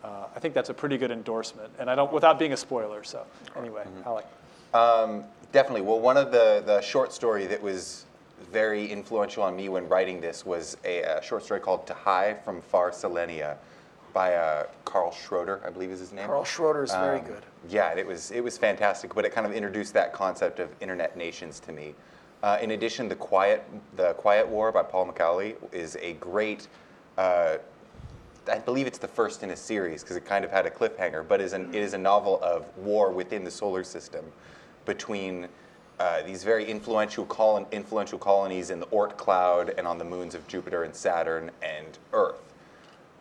Uh, I think that's a pretty good endorsement, and I don't, without being a spoiler. So, anyway, Alec. Um, definitely. Well, one of the, the short story that was very influential on me when writing this was a, a short story called To Hie from Far Cilenia by uh, Karl Schroeder, I believe is his name. Karl Schroeder is very Um, good. Yeah, it was it was fantastic, but it kind of introduced that concept of internet nations to me. Uh, in addition, the Quiet the Quiet War by Paul McAuley is a great. Uh, I believe it's the first in a series because it kind of had a cliffhanger, but is an, it is a novel of war within the solar system between uh, these very influential, colon, influential colonies in the Oort cloud and on the moons of Jupiter and Saturn and Earth.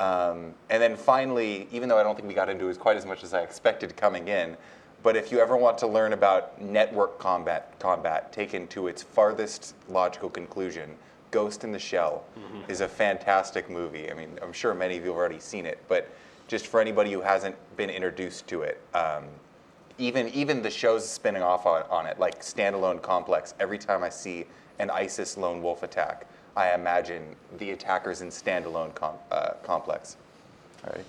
Um, and then finally, even though I don't think we got into it quite as much as I expected coming in, but if you ever want to learn about network combat, combat taken to its farthest logical conclusion, Ghost in the Shell is a fantastic movie. I mean, I'm sure many of you have already seen it, but just for anybody who hasn't been introduced to it, um, even even the shows spinning off on, on it, like Standalone Complex, every time I see an ISIS lone wolf attack, I imagine the attackers in Standalone com- uh, Complex. All right.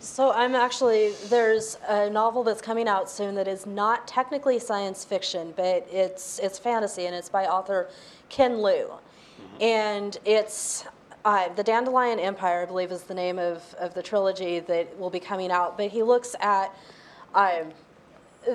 So I'm actually there's a novel that's coming out soon that is not technically science fiction, but it's it's fantasy and it's by author Ken Liu, and it's uh, the Dandelion Empire, I believe, is the name of of the trilogy that will be coming out. But he looks at um,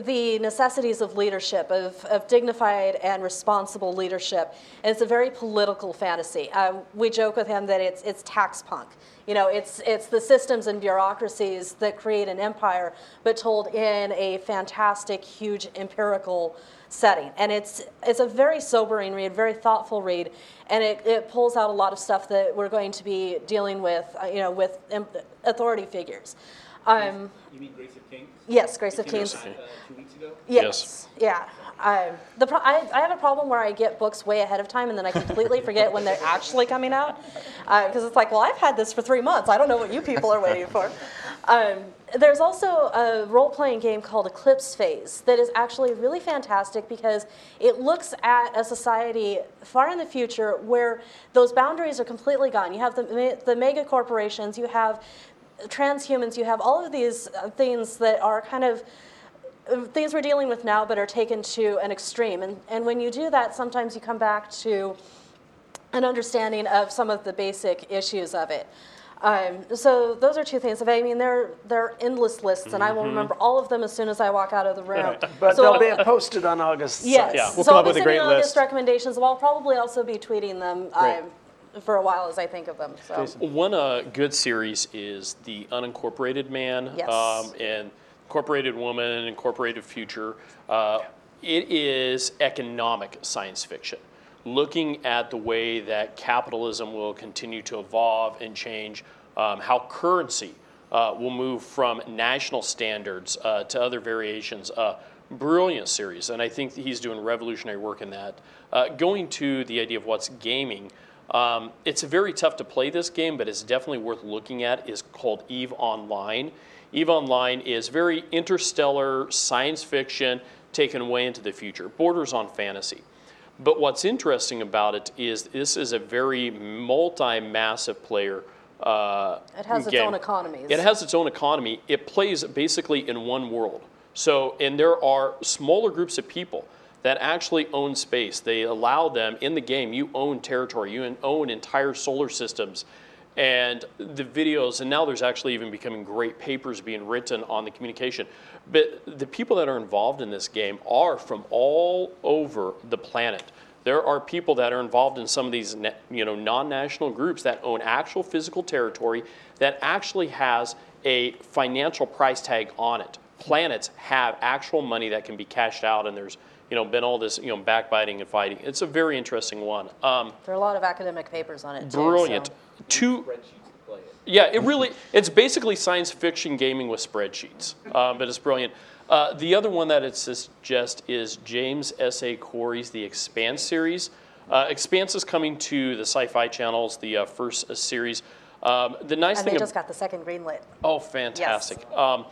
the necessities of leadership, of, of dignified and responsible leadership. And it's a very political fantasy. Uh, we joke with him that it's, it's tax punk. You know, it's, it's the systems and bureaucracies that create an empire, but told in a fantastic, huge empirical setting. And it's, it's a very sobering read, very thoughtful read, and it, it pulls out a lot of stuff that we're going to be dealing with, uh, you know, with um, authority figures. Um, You mean Grace of Kings? yes, Grace of It came Kings. out, uh, Two weeks ago? Yes. Yeah. Um, the pro- I, I have a problem where I get books way ahead of time and then I completely forget when they're actually coming out. Because it's like, well, I've had this for three months. I don't know what you people are waiting for. Um, there's also a role playing game called Eclipse Phase that is actually really fantastic because it looks at a society far in the future where those boundaries are completely gone. You have the, me- the mega corporations, you have transhumans, you have all of these uh, things that are kind of uh, things we're dealing with now but are taken to an extreme. And, and when you do that, sometimes you come back to an understanding of some of the basic issues of it. Um, so those are two things. I mean, they're, they're endless lists, and I will remember all of them as soon as I walk out of the room. But So- they'll be posted on August Yes. Yeah, we'll so come I'll up be with a sending great August list. recommendations. Well, I'll probably also be tweeting them Great. um, for a while as I think of them. So. One uh, good series is the Unincorporated Man Yes. um, and Incorporated Woman, and Incorporated Future. Uh, it is economic science fiction, looking at the way that capitalism will continue to evolve and change, um, how currency uh, will move from national standards uh, to other variations. Uh, brilliant series, and I think that he's doing revolutionary work in that. Uh, going to the idea of what's gaming. Um, it's very tough to play this game, but it's definitely worth looking at. is called Eve Online. Eve Online is very interstellar science fiction taken away into the future, borders on fantasy. But what's interesting about it is this is a very multi-massive player. Uh, It has its own economies. It has its own economy. It plays basically in one world. So, and there are smaller groups of people that actually own space. They allow them in the game. You own territory. You own entire solar systems, and the videos. And now there's actually even becoming great papers being written on the communication. But the people that are involved in this game are from all over the planet. There are people that are involved in some of these, you know, non-national groups that own actual physical territory that actually has a financial price tag on it. Planets have actual money that can be cashed out, and there's, you know, been all this, you know, backbiting and fighting. It's a very interesting one. Um, There are a lot of academic papers on it too. brilliant. so- Two, Spreadsheets to play it. yeah, it really, it's basically science fiction gaming with spreadsheets, um, but it's brilliant. Uh, the other one that it suggests is James S.A. Corey's The Expanse series. Uh, Expanse is coming to the Sci Fi channels, the uh, first uh, series. Um, the nice And thing they ab- just got the second greenlit. Oh, fantastic. Um,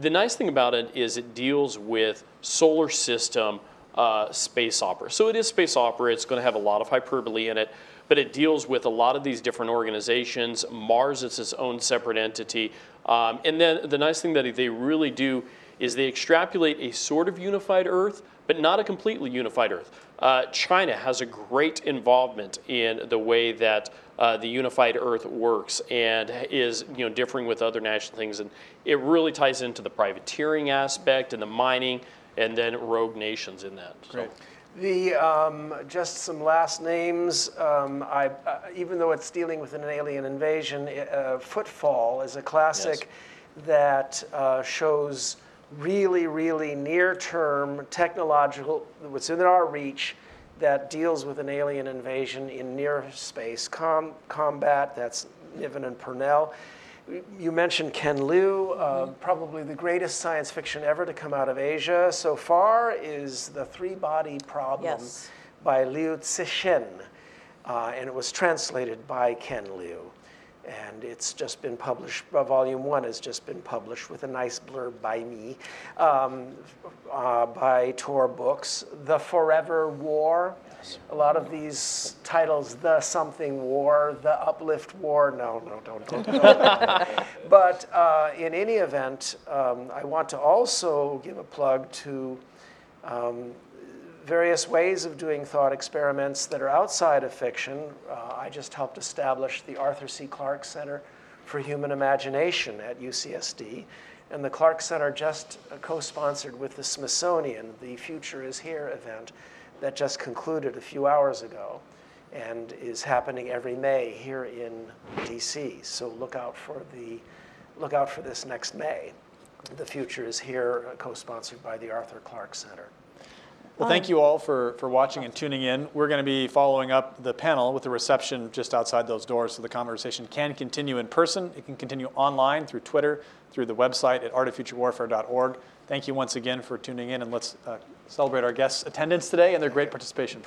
the nice thing about it is it deals with solar system uh, space opera. So it is space opera. It's going to have a lot of hyperbole in it, but it deals with a lot of these different organizations. Mars is its own separate entity. Um, and then the nice thing that they really do is they extrapolate a sort of unified Earth, but not a completely unified Earth. Uh, China has a great involvement in the way that uh, the unified Earth works and is you know differing with other national things, and it really ties into the privateering aspect and the mining, and then rogue nations in that. So- Great. The, um, just some last names, um, I, uh, even though it's dealing with an alien invasion, uh, Footfall is a classic that uh, shows really, really near-term technological, what's in our reach, that deals with an alien invasion in near space com- combat. That's Niven and Pournelle. You mentioned Ken Liu, uh, probably the greatest science fiction ever to come out of Asia so far is The Three Body Problem Yes. by Liu Cixin. Uh, and it was translated by Ken Liu. And it's just been published, uh, volume one has just been published with a nice blurb by me, um, uh, by Tor Books. The Forever War. Yes. A lot of these titles, The Something War, The Uplift War. No, no, don't, don't. don't. but uh, in any event, um, I want to also give a plug to um, various ways of doing thought experiments that are outside of fiction. Uh, I just helped establish the Arthur C. Clarke Center for Human Imagination at UCSD. And the Clarke Center just uh, co-sponsored with the Smithsonian the Future is Here event that just concluded a few hours ago and is happening every May here in DC. So look out for the look out for this next May. The Future is Here, uh, co-sponsored by the Arthur Clarke Center. Well, thank you all for, for watching and tuning in. We're going to be following up the panel with a reception just outside those doors, so the conversation can continue in person. It can continue online through Twitter, through the website at artoffuturewarfare.org. Thank you once again for tuning in, and let's uh, celebrate our guests' attendance today and their great participation.